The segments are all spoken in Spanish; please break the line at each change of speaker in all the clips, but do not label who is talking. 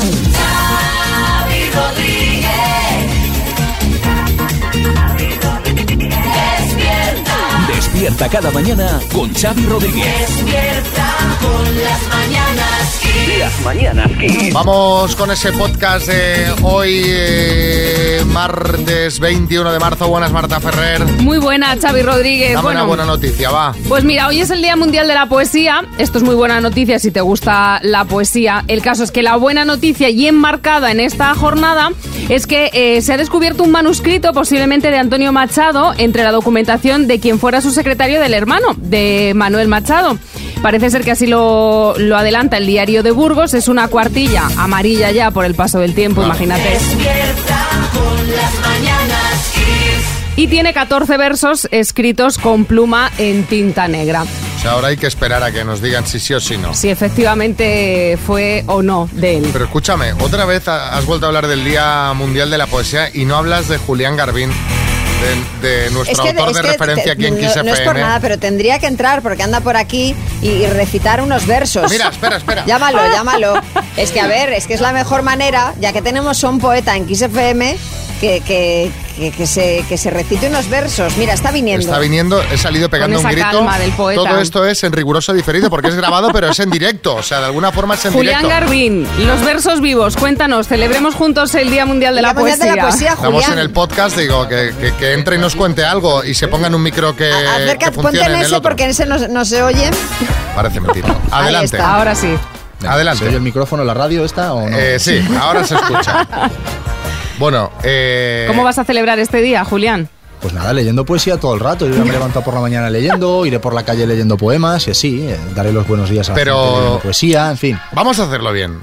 Xavi Rodríguez. Despierta,
Despierta cada mañana con Xavi Rodríguez.
despierta con las mañanas.
Las mañanas Kiss.
Vamos con ese podcast de hoy, eh, martes 21 de marzo. Buenas, Marta Ferrer.
Muy buena, Xavi Rodríguez.
Dame
bueno,
una buena noticia, va.
pues mira, hoy es el Día Mundial de la Poesía. Esto es muy buena noticia si te gusta la poesía. El caso es que la buena noticia y enmarcada en esta jornada es que eh, se ha descubierto un manuscrito posiblemente de Antonio Machado entre la documentación de quien fuera su secretario del hermano, de Manuel Machado. Parece ser que así lo, lo adelanta el diario de Burgos. Es una cuartilla amarilla ya por el paso del tiempo, imagínate.
Despierta con las mañanas.
Y tiene 14 versos escritos con pluma en tinta negra.
O sea, ahora hay que esperar a que nos digan si sí o si no.
Si efectivamente fue o no de él.
Pero escúchame, otra vez ha- has vuelto a hablar del Día Mundial de la Poesía y no hablas de Julián Garbín, de, de nuestro autor
es
de
que
referencia aquí en
no, no es por nada, pero tendría que entrar porque anda por aquí y, y recitar unos versos.
Mira, espera, espera.
Llámalo, llámalo. Es que, a ver, es que es la mejor manera, ya que tenemos a un poeta en Kiss FM, que, que, que, que se, que se recite unos versos. Mira, está viniendo.
Está viniendo, he salido pegando
Con
un
esa
grito.
calma del poeta.
Todo esto es en riguroso diferido porque es grabado, pero es en directo. O sea, de alguna forma es en
Julián
directo.
Garbín, los versos vivos, cuéntanos, celebremos juntos el Día Mundial de la
Mundial
Poesía.
de la Poesía,
Estamos
Julián.
en el podcast, digo, que, que- que entre y nos cuente algo y se ponga en un micro que,
A-
que
Acércate, ponte en ese porque en ese no, no se oye.
Parece mentira. Adelante.
está.
Ahora sí.
Adelante.
¿Se oye el micrófono, la radio esta o no?
Eh, sí, ahora se escucha. Bueno, eh,
¿Cómo vas a celebrar este día, Julián?
Pues nada, leyendo poesía todo el rato. Yo ya me levanto por la mañana leyendo, iré por la calle leyendo poemas y así, eh, daré los buenos días a la
Pero-
gente leyendo poesía, en fin.
Vamos a hacerlo bien.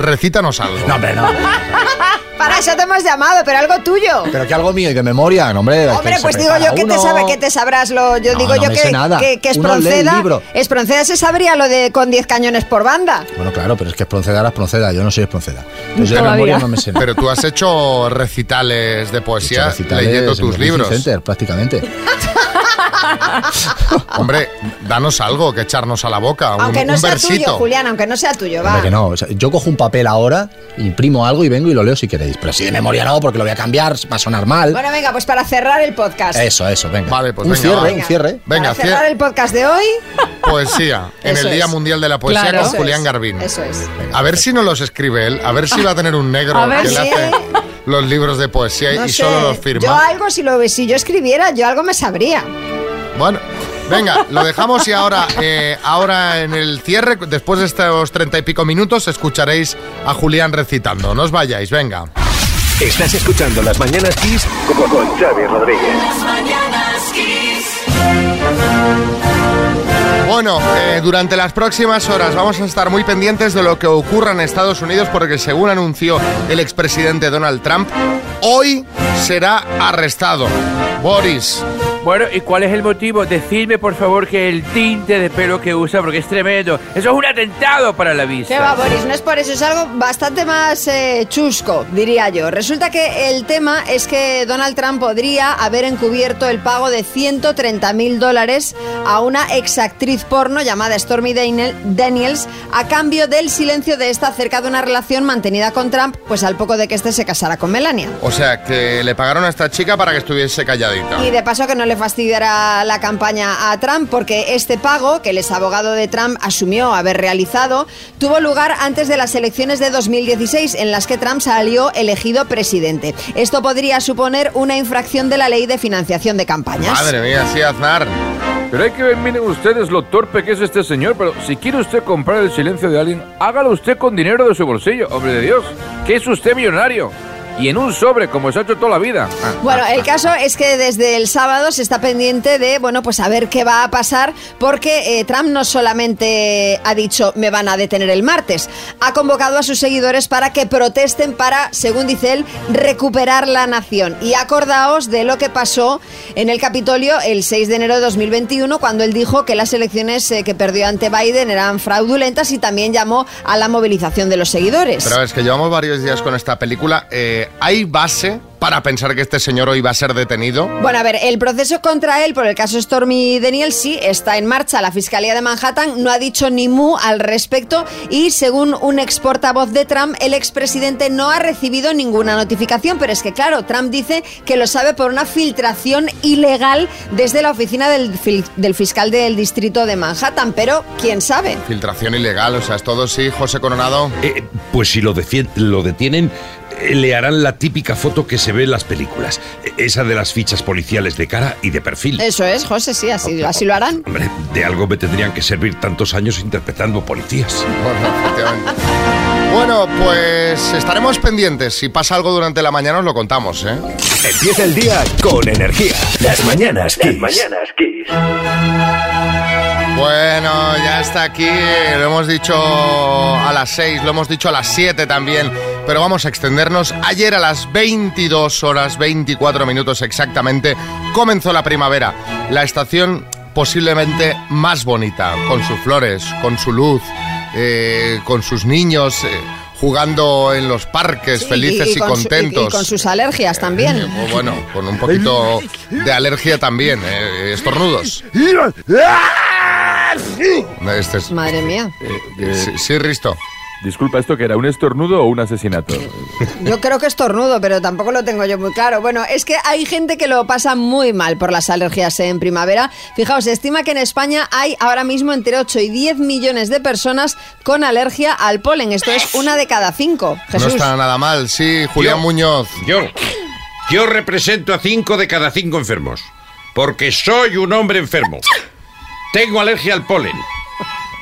Recítanos algo.
No, hombre, no.
Para eso te hemos llamado, pero algo tuyo.
Pero que algo mío y de memoria, no, hombre.
Hombre, pues digo yo que te sabe, que te sabrás lo. Yo
No,
digo
no
yo
me
que,
sé nada.
que, que Espronceda. Espronceda se sabría lo de con 10 cañones por banda.
Bueno, claro, pero es que Espronceda era Espronceda, yo no soy Espronceda. Entonces yo de memoria no me sé nada.
Pero tú has hecho recitales de
He
poesía
hecho recitales
leyendo
en
tus libros.
Center, prácticamente.
Hombre, danos algo que echarnos a la boca. un-
Aunque no
un
sea
versito.
tuyo, Julián, aunque no sea tuyo, va.
Que no. o sea, yo cojo un papel ahora, imprimo algo y vengo y lo leo si queréis. Pero si de memoria no, porque lo voy a cambiar, va a sonar mal.
Bueno, venga, pues para cerrar el podcast.
Eso, eso, venga.
Vale, pues
un
venga,
cierre, un cierre.
Venga,
para cerrar
cier-
el podcast de hoy.
poesía en
Eso
el Día
es.
Mundial de la Poesía
Claro.
con
eso
Julián
es,
Garbín.
Eso es.
A ver si no los escribe él, a ver si va a tener un negro
A ver
que le hace los libros de poesía
No
y
sé,
solo los
Yo
firma.
algo, si, lo, si yo escribiera, yo algo me sabría.
Bueno, venga, lo dejamos y ahora, eh, ahora en el cierre, después de estos treinta y pico minutos, escucharéis a Julián recitando. No os vayáis, venga.
Estás escuchando Las Mañanas Kiss con, con Xavi Rodríguez.
Las mañanas Kiss.
Bueno, eh, durante las próximas horas vamos a estar muy pendientes de lo que ocurra en Estados Unidos porque según anunció el expresidente Donald Trump, hoy será arrestado. Boris,
Bueno, ¿y cuál es el motivo? Decidme, por favor, que el tinte de pelo que usa, porque es tremendo. Eso es un atentado para la vista.
¿Qué va, Boris? No es por eso, es algo bastante más eh, chusco, diría yo. Resulta que el tema es que Donald Trump podría haber encubierto el pago de 130 mil dólares a una exactriz porno llamada Stormy Daniel- Daniels a cambio del silencio de esta acerca de una relación mantenida con Trump, pues al poco de que éste se casara con Melania.
o sea, que le pagaron a esta chica para que estuviese calladita.
Y de paso que no le fastidiara la campaña a Trump, porque este pago, que el exabogado de Trump asumió haber realizado, tuvo lugar antes de las elecciones de 2016, en las que Trump salió elegido presidente. Esto podría suponer una infracción de la ley de financiación de campañas.
Madre mía, sí, Aznar.
Pero hay que ver, miren ustedes lo torpe que es este señor. Pero si quiere usted comprar el silencio de alguien, hágalo usted con dinero de su bolsillo, hombre de Dios. Que es usted millonario. Y en un sobre, como se ha hecho toda la vida.
Bueno, el caso es que desde el sábado se está pendiente de, bueno, pues a ver qué va a pasar, porque eh, Trump no solamente ha dicho me van a detener el martes, ha convocado a sus seguidores para que protesten para, según dice él, recuperar la nación. Y acordaos de lo que pasó en el Capitolio el 6 de enero de 2021, cuando él dijo que las elecciones eh, que perdió ante Biden eran fraudulentas y también llamó a la movilización de los seguidores.
Pero es que llevamos varios días con esta película. eh, eh, ¿hay base para pensar que este señor hoy va a ser detenido?
Bueno, a ver, el proceso contra él por el caso Stormy Daniel sí está en marcha. La Fiscalía de Manhattan no ha dicho ni mu al respecto y según un ex portavoz de Trump, el expresidente no ha recibido ninguna notificación. Pero es que, claro, Trump dice que lo sabe por una filtración ilegal desde la oficina del, fiscal del distrito de Manhattan. Pero, ¿quién sabe?
Filtración ilegal, o sea, es todo sí, José Coronado.
Eh, pues si lo, lo detienen, le harán la típica foto que se ve en las películas. Esa de las fichas policiales de cara y de perfil.
Eso es, José, sí, así, así lo harán.
Hombre, de algo me tendrían que servir tantos años interpretando policías.
Bueno, pues estaremos pendientes. Si pasa algo durante la mañana, os lo contamos, ¿eh?
Empieza el día con energía. Las mañanas Kiss. mañanas Kiss.
Bueno, ya está aquí, lo hemos dicho a las 6, lo hemos dicho a las 7 también, pero vamos a extendernos. Ayer a las 22 horas 24 minutos exactamente comenzó la primavera, la estación posiblemente más bonita, con sus flores, con su luz, eh, con sus niños eh, jugando en los parques,
Sí,
felices y, contentos.
y con sus alergias también.
Eh, bueno, con un poquito de alergia también, eh, estornudos. Este es-
Madre mía.
Sí, sí, Risto.
Disculpa, ¿esto que era? ¿Un estornudo o un asesinato?
Yo creo que es tornudo, pero tampoco lo tengo yo muy claro. Bueno, es que hay gente que lo pasa muy mal por las alergias en primavera. Fijaos, se estima que en España hay ahora mismo entre 8 y 10 millones de personas con alergia al polen. Esto es una de cada cinco.
No está nada mal, sí, Julián
Yo-
Muñoz.
Yo, yo represento a cinco de cada cinco enfermos. Porque soy un hombre enfermo. Tengo alergia al polen.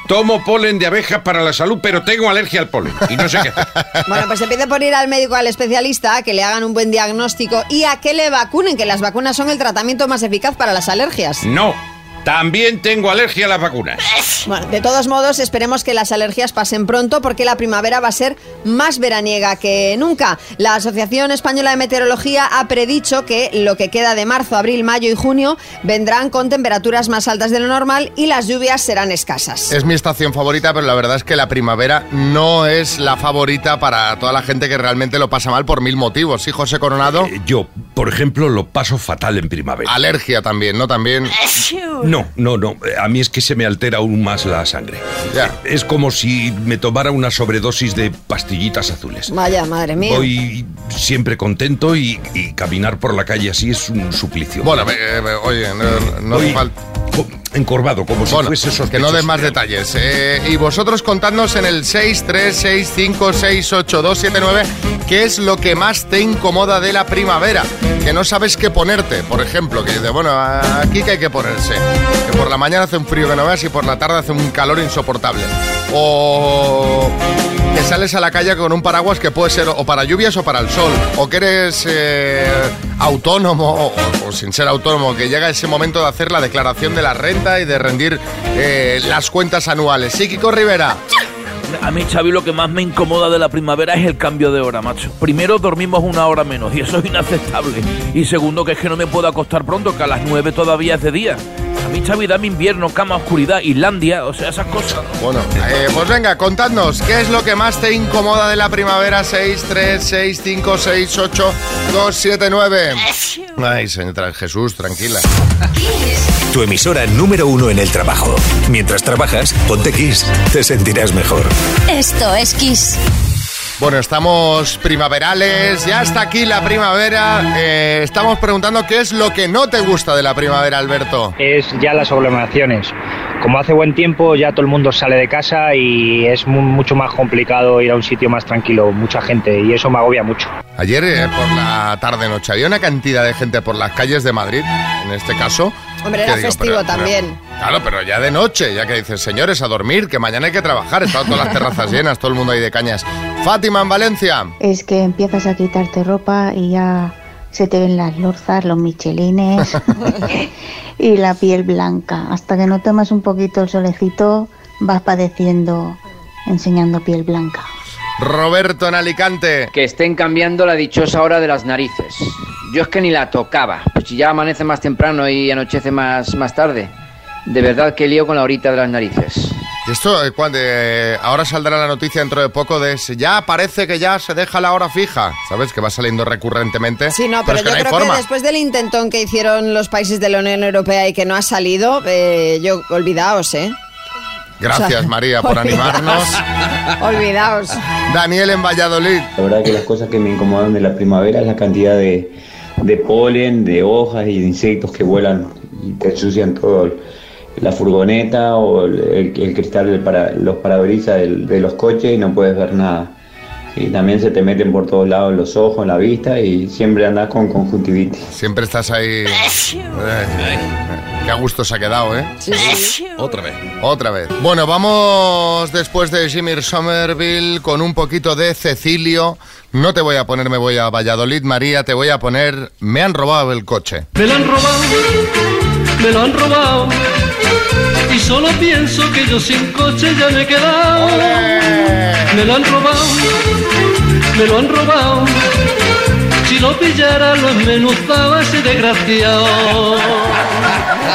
Tomo polen de abeja para la salud, pero tengo alergia al polen. Y no sé qué hacer.
Bueno, pues empiece por ir al médico, al especialista, a que le hagan un buen diagnóstico y a que le vacunen, que las vacunas son el tratamiento más eficaz para las alergias.
No, también tengo alergia a las vacunas.
Bueno, de todos modos, esperemos que las alergias pasen pronto porque la primavera va a ser más veraniega que nunca. La Asociación Española de Meteorología ha predicho que lo que queda de marzo, abril, mayo y junio vendrán con temperaturas más altas de lo normal y las lluvias serán escasas.
Es mi estación favorita, pero la verdad es que la primavera no es la favorita para toda la gente que realmente lo pasa mal por mil motivos. ¿Sí, José Coronado?
Eh, Yo, por ejemplo, lo paso fatal en primavera.
Alergia también, ¿no? También.
No, no, no. A mí es que se me altera aún más la sangre.
Ya.
Es como si me tomara una sobredosis de pastillitas azules.
Vaya, madre mía.
Voy siempre contento y, y caminar por la calle así es un suplicio.
Bueno, eh, eh, oye, no, no
encorvado, como si
Bueno,
fuese
que
sospechoso.
no des más detalles. Eh, y vosotros contadnos en el 636568279 qué es lo que más te incomoda de la primavera. Que no sabes qué ponerte, por ejemplo. Que dices, bueno, aquí que hay que ponerse. Que por la mañana hace un frío que no veas y por la tarde hace un calor insoportable. O que sales a la calle con un paraguas que puede ser o para lluvias o para el sol. O que eres eh, autónomo o, sin ser autónomo, que llega ese momento de hacer la declaración de la renta y de rendir eh, las cuentas anuales. Sí, Kiko Rivera.
A mí, Xavi, lo que más me incomoda de la primavera es el cambio de hora, macho. Primero, dormimos una hora menos y eso es inaceptable. Y segundo, que es que no me puedo acostar pronto, que a las nueve todavía es de día. Dame invierno, cama, oscuridad, Islandia, o sea, esas cosas. ¿no?
Bueno, eh, pues venga, contadnos, ¿qué es lo que más te incomoda de la primavera? 6, 3, 6, 5, 6, 8, 2, 7, 9. Ay, señora Jesús, tranquila.
Tu emisora número uno en el trabajo. Mientras trabajas, ponte Kiss. Te sentirás mejor.
Esto es Kiss.
Bueno, estamos primaverales, ya está aquí la primavera. Eh, estamos preguntando qué es lo que no te gusta de la primavera, Alberto.
es ya las aglomeraciones. Como hace buen tiempo, ya todo el mundo sale de casa y es mu- mucho más complicado ir a un sitio más tranquilo, mucha gente, y eso me agobia mucho.
Ayer eh, por la tarde-noche había una cantidad de gente por las calles de Madrid, en este caso.
Hombre, era festivo
pero- pero-
también.
claro, pero ya de noche, ya que dices, señores, a dormir, que mañana hay que trabajar. Estaban todas las terrazas llenas, todo el mundo ahí de cañas. Fátima, en Valencia.
Es que empiezas a quitarte ropa y ya se te ven las lorzas, los michelines y la piel blanca. Hasta que no tomas un poquito el solecito, vas padeciendo enseñando piel blanca.
Roberto, en Alicante.
Que estén cambiando la dichosa hora de las narices. Yo es que ni la tocaba, pues si ya amanece más temprano y anochece más, más tarde. De verdad que lío con la horita de las narices.
Y esto, eh, cuando, eh, ahora saldrá la noticia dentro de poco de si ya parece que ya se deja la hora fija. ¿Sabes? Que va saliendo recurrentemente.
Sí, no, pero,
es que
yo
no hay
creo
forma.
que después del intentón que hicieron los países de la Unión Europea y que no ha salido, eh, yo, olvidaos, ¿eh?
Gracias,
O sea,
María, por
olvidaos.
animarnos.
Olvidaos.
Daniel en Valladolid.
La verdad que las cosas que me incomodan de la primavera es la cantidad de, de polen, de hojas y de insectos que vuelan y te ensucian todo el- la furgoneta o el, el- cristal del para, los parabrisas del- de los coches y no puedes ver nada. Y también se te meten por todos lados los ojos, en la vista y siempre andas con conjuntivitis.
Siempre estás ahí. Eh, qué a gusto se ha quedado, ¿eh?
Otra vez.
Otra vez. Bueno, vamos después de Jimmy Somerville con un poquito de Cecilio. No te voy a poner Me voy a Valladolid, María, te voy a poner Me han robado el coche.
Me lo han robado, me lo han robado. Y solo pienso que yo sin coche ya me he quedado. Me lo han robado, me lo han robado. Si lo pillara lo enmenuzaba ese desgraciado.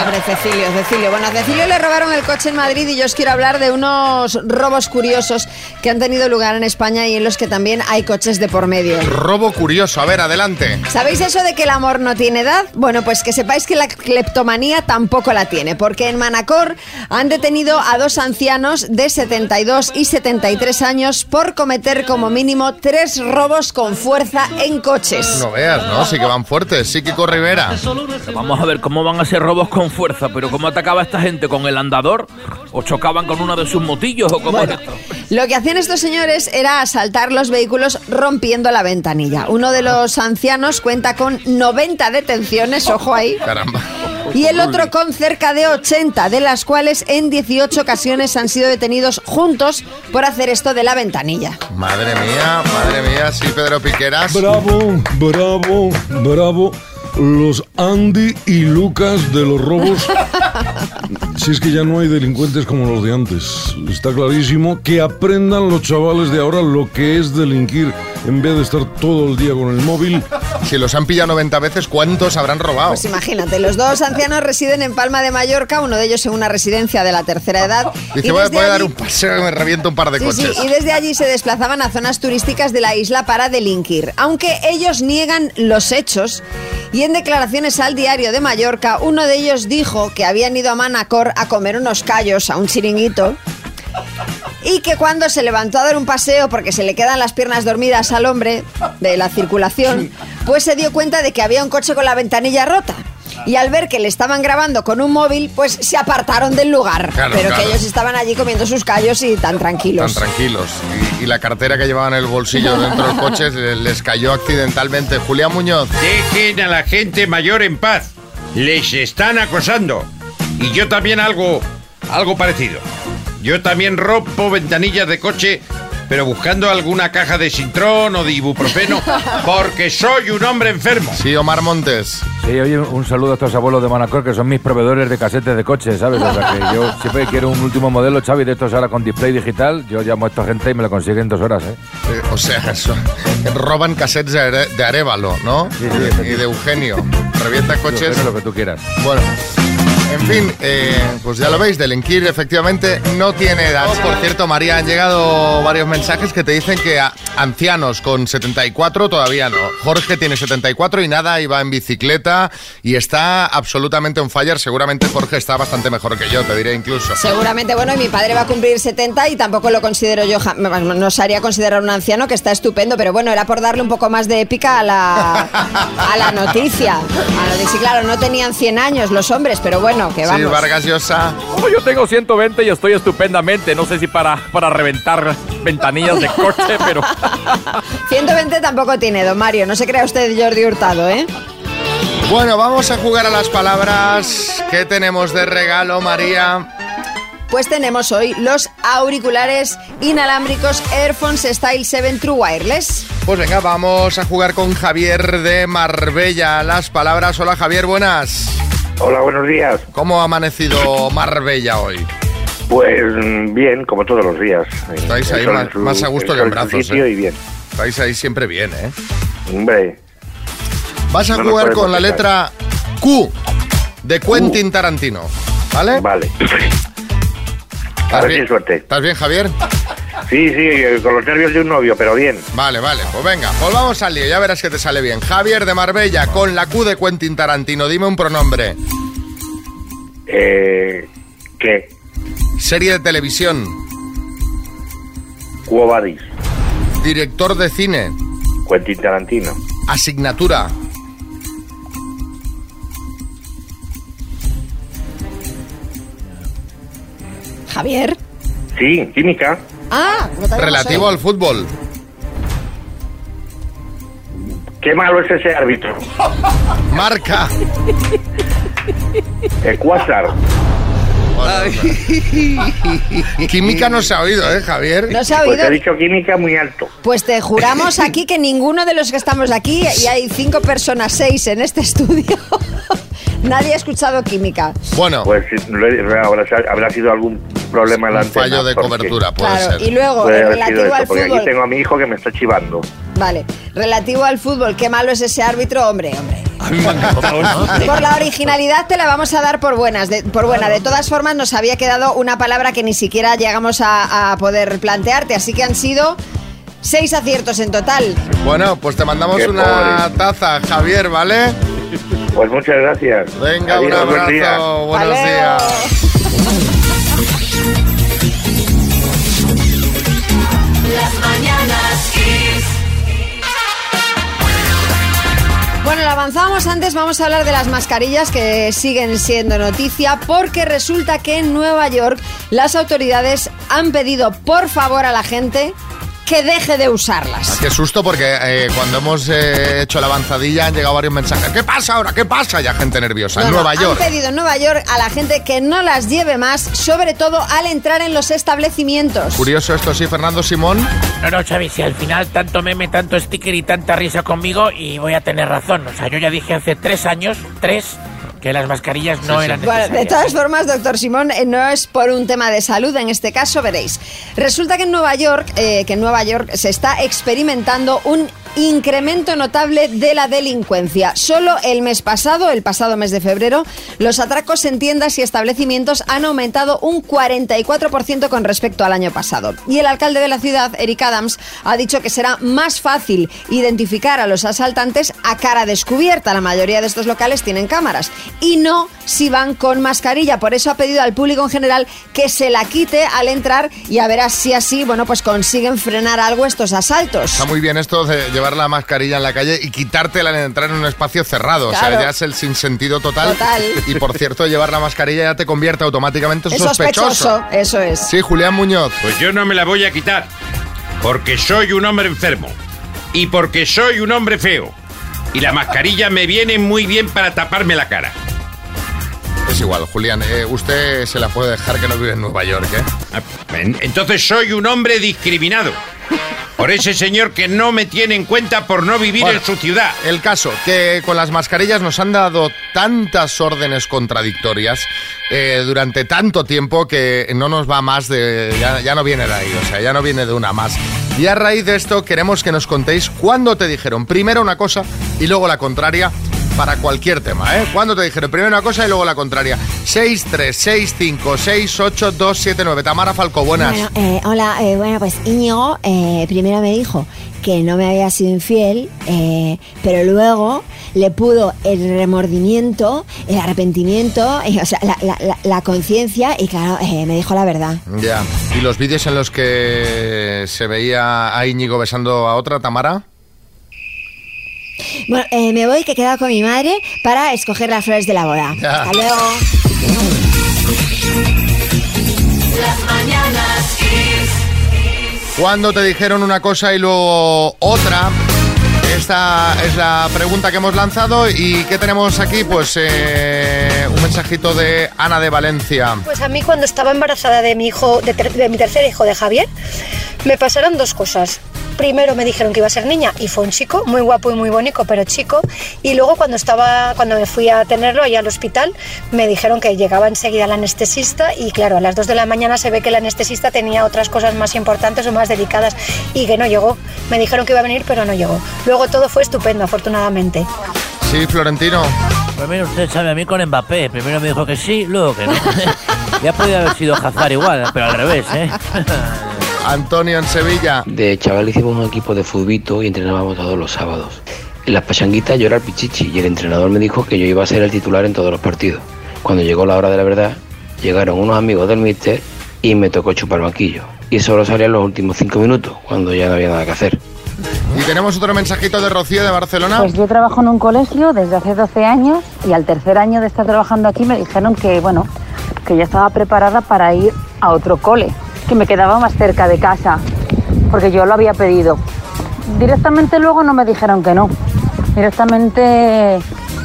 Pobre Cecilio, Cecilio. Bueno, a Cecilio le robaron el coche en Madrid y yo os quiero hablar de unos robos curiosos que han tenido lugar en España y en los que también hay coches de por medio.
Robo curioso, a ver, adelante.
¿Sabéis eso de que el amor no tiene edad? Bueno, pues que sepáis que la cleptomanía tampoco la tiene, porque en Manacor han detenido a dos ancianos de 72 y 73 años por cometer como mínimo tres robos con fuerza en coches.
No veas, ¿no? Sí que van fuertes. Psíquico Rivera.
Pero vamos a ver cómo van a ser robos con fuerza, pero cómo atacaba esta gente con el andador, o chocaban con una de sus motillos, o esto?
Lo que hacían estos señores era asaltar los vehículos rompiendo la ventanilla. Uno de los ancianos cuenta con 90 detenciones, ojo ahí.
Caramba.
Y el otro con cerca de 80, de las cuales en 18 ocasiones han sido detenidos juntos por hacer esto de la ventanilla.
Madre mía, madre mía, sí, Pedro Piqueras.
Bravo, bravo, bravo. Los Andy y Lucas de los robos. Si es que ya no hay delincuentes como los de antes. Está clarísimo que aprendan los chavales de ahora lo que es delinquir en vez de estar todo el día con el móvil.
Si los han pillado 90 veces, ¿cuántos habrán robado?
Pues imagínate, los dos ancianos residen en Palma de Mallorca, uno de ellos en una residencia de la tercera edad.
Dice,
y
voy, voy a dar
allí-
un paseo y me reviento un par de
Sí, sí,
coches.
y desde allí se desplazaban a zonas turísticas de la isla para delinquir. Aunque ellos niegan los hechos y en declaraciones al diario de Mallorca, uno de ellos dijo que habían ido a Manacor a comer unos callos a un chiringuito. Y que cuando se levantó a dar un paseo porque se le quedan las piernas dormidas al hombre de la circulación, pues se dio cuenta de que había un coche con la ventanilla rota. Y al ver que le estaban grabando con un móvil, pues se apartaron del lugar.
Claro,
pero
claro.
que ellos estaban allí comiendo sus callos y tan tranquilos.
Tan tranquilos. Y, y la cartera que llevaban en el bolsillo dentro del coche le- les cayó accidentalmente. Julián Muñoz.
Dejen a la gente mayor en paz. Les están acosando. Y yo también algo, algo parecido. Yo también rompo ventanillas de coche, pero buscando alguna caja de Sintrón o de ibuprofeno, porque soy un hombre enfermo.
Sí, Omar Montes.
Sí, oye, un saludo a estos abuelos de Manacor que son mis proveedores de casetes de coches, ¿sabes? O sea que yo siempre quiero un último modelo, Xavi, de estos ahora con display digital, yo llamo a esta gente y me lo consiguen en dos horas, ¿eh?
Eh, o sea, eso, roban cassettes de, Are- de Arevalo, ¿no?
sí,
y, y de Eugenio. Revienta coches.
Lo que tú quieras.
Bueno. En fin, eh, pues ya lo veis, delinquir efectivamente no tiene edad. Por cierto, María, han llegado varios mensajes que te dicen que a ancianos con 74 todavía no. Jorge tiene 74 y nada, y va en bicicleta y está absolutamente on fire. Seguramente Jorge está bastante mejor que yo, te diré incluso.
Seguramente, bueno, y mi padre va a cumplir 70 y tampoco lo considero yo, nos haría considerar un anciano que está estupendo, pero bueno, era por darle un poco más de épica a la, a la noticia. A la noticia. Sí, claro, no tenían 100 años los hombres, pero bueno, que
Sí. Vargas Llosa.
Oh, yo tengo 120 y estoy estupendamente. No sé si para, para reventar ventanillas de coche, pero...
120 tampoco tiene, don Mario, no se crea usted Jordi Hurtado, ¿eh?
Bueno, vamos a jugar a las palabras. ¿Qué tenemos de regalo, María?
Pues tenemos hoy los auriculares inalámbricos Airphones Style 7 True Wireless.
Pues venga, vamos a jugar con Javier de Marbella. Las palabras. Hola, Javier, buenas.
Hola, buenos días.
¿Cómo ha amanecido Marbella hoy?
Pues mm, bien, como todos los días.
Estáis ahí más,
en su-
más a gusto que en brazos.
sitio
¿eh?
y bien.
Estáis ahí siempre bien, ¿eh?
Hombre.
Vas a
No
jugar con la letra Q de Quentin Tarantino. ¿Vale?
Vale. A ver si hay suerte.
¿Estás bien, Javier?
Sí, sí, con los nervios de un novio, pero bien.
Vale, vale, pues venga, volvamos al lío, ya verás que te sale bien. Javier de Marbella, con la Q de Quentin Tarantino, dime un pronombre.
Eh, ¿Qué?
Serie de televisión,
Cuobadis.
director de cine,
Quentin Tarantino.
asignatura,
Javier.
Sí, química.
Ah, no te
relativo al fútbol,
Qué malo es ese árbitro.
marca,
Ecuásar.
química no se ha oído, ¿eh, Javier?
No se ha
Pues
oído.
he dicho química muy alto.
Pues te juramos aquí que ninguno de los que estamos aquí, y hay cinco personas, seis en este estudio, nadie ha escuchado química.
Bueno,
Pues habrá sido algún problema en la
un
antena,
fallo de cobertura, puede
Claro,
ser.
y luego,
Puede
relativo
eso,
al
porque
fútbol,
aquí tengo a mi hijo que me está chivando.
vale, relativo al fútbol, qué malo es ese árbitro, hombre, hombre. Por la originalidad te la vamos a dar por buenas, de, por buena. De todas formas, nos había quedado una palabra que ni siquiera llegamos a, a poder plantearte, así que han sido seis aciertos en total.
Bueno, pues te mandamos
Qué
una taza, Javier, ¿vale?
Pues muchas gracias.
Venga, un
Adiós, buen día.
buenos días.
Bueno, lo avanzábamos antes, vamos a hablar de las mascarillas que siguen siendo noticia porque resulta que en Nueva York las autoridades han pedido por favor a la gente que deje de usarlas.
Qué susto porque eh, cuando hemos eh, hecho la avanzadilla han llegado varios mensajes. ¿Qué pasa ahora? ¿Qué pasa? Ya gente nerviosa.
No,
en
no,
Nueva York.
Han pedido en Nueva York a la gente que no las lleve más, sobre todo al entrar en los establecimientos.
Curioso esto, sí, Fernando Simón.
No, no, Xavi, si al final tanto meme, tanto sticker y tanta risa conmigo y voy a tener razón. O sea, yo ya dije hace tres años, tres, que las mascarillas no eran
Bueno,
necesarias.
de todas formas, doctor Simón, eh, no es por un tema de salud en este caso, veréis. Resulta que en Nueva York, eh, que en Nueva York se está experimentando un incremento notable de la delincuencia. Solo el mes pasado, el pasado mes de febrero, los atracos en tiendas y establecimientos han aumentado un 44% con respecto al año pasado. Y el alcalde de la ciudad, Eric Adams, ha dicho que será más fácil identificar a los asaltantes a cara descubierta. La mayoría de estos locales tienen cámaras. Y no si van con mascarilla. Por eso ha pedido al público en general que se la quite al entrar y a ver si así, bueno, pues consiguen frenar algo estos asaltos.
Está muy bien esto de llevar la mascarilla en la calle y quitártela al entrar en un espacio cerrado. O sea, ya es el sinsentido total.
Total.
Y por cierto, llevar la mascarilla ya te convierte automáticamente en
Es
sospechoso.
sospechoso, eso es.
Sí, Julián Muñoz.
Pues yo no me la voy a quitar. Porque soy un hombre enfermo. Y porque soy un hombre feo. Y la mascarilla me viene muy bien para taparme la cara.
Es igual, Julián. eh, usted se la puede dejar que no vive en Nueva York, ¿eh?
Ah, En- Entonces soy un hombre discriminado. Por ese señor que no me tiene en cuenta por no vivir
Bueno,
en su ciudad.
El caso, que con las mascarillas nos han dado tantas órdenes contradictorias eh, durante tanto tiempo que no nos va más de... Ya, ya no viene de ahí, o sea, ya no viene de una más. Y a raíz de esto queremos que nos contéis cuándo te dijeron primero una cosa y luego la contraria para cualquier tema, ¿eh? ¿Cuándo te dijeron primero una cosa y luego la contraria? 6, 3, 6, 5, 6, 8, 2, 7, 9. Tamara Falco, buenas.
Bueno, eh, hola, eh, bueno, pues Íñigo eh, primero me dijo que no me había sido infiel, eh, pero luego le pudo el remordimiento, el arrepentimiento, o sea, la, la- la- la conciencia y claro, eh, me dijo la verdad.
Ya. ¿Y los vídeos en los que se veía a Íñigo besando a otra, Tamara?
Bueno, eh, me voy que he quedado con mi madre para escoger las flores de la boda.
Ya.
Hasta luego.
Las mañanas Kiss.
¿Cuándo te dijeron una cosa y luego otra? Esta es la pregunta que hemos lanzado y ¿qué tenemos aquí? Pues eh, un mensajito de Ana de Valencia.
Pues a mí cuando estaba embarazada de mi hijo, de, ter- de mi tercer hijo, de Javier, me pasaron dos cosas. Primero me dijeron que iba a ser niña y fue un chico, muy guapo y muy bonito, pero chico. Y luego cuando estaba, cuando me fui a tenerlo allá al hospital, me dijeron que llegaba enseguida el anestesista y claro, a las 2 de la mañana se ve que el anestesista tenía otras cosas más importantes o más delicadas y que no llegó. Me dijeron que iba a venir, pero no llegó. Luego todo fue estupendo, afortunadamente.
Sí, Florentino.
Pues mire usted, sabe, a mí con Mbappé. Primero me dijo que sí, luego que no.
Ya podía haber sido Hazard igual, pero al revés, ¿eh?
Antonio en Sevilla.
De chaval hicimos un equipo de futbito y entrenábamos todos los sábados. En las pachanguitas yo era el pichichi y el entrenador me dijo que yo iba a ser el titular en todos los partidos. Cuando llegó la hora de la verdad, llegaron unos amigos del míster y me tocó chupar banquillo. Y solo salía en los últimos cinco minutos, cuando ya no había nada que hacer.
Y tenemos otro mensajito de Rocío de Barcelona.
Pues yo trabajo en un colegio desde hace 12 años y al tercer año de estar trabajando aquí me dijeron que, bueno, que ya estaba preparada para ir a otro cole, que me quedaba más cerca de casa, porque yo lo había pedido. Directamente luego no me dijeron que no. Directamente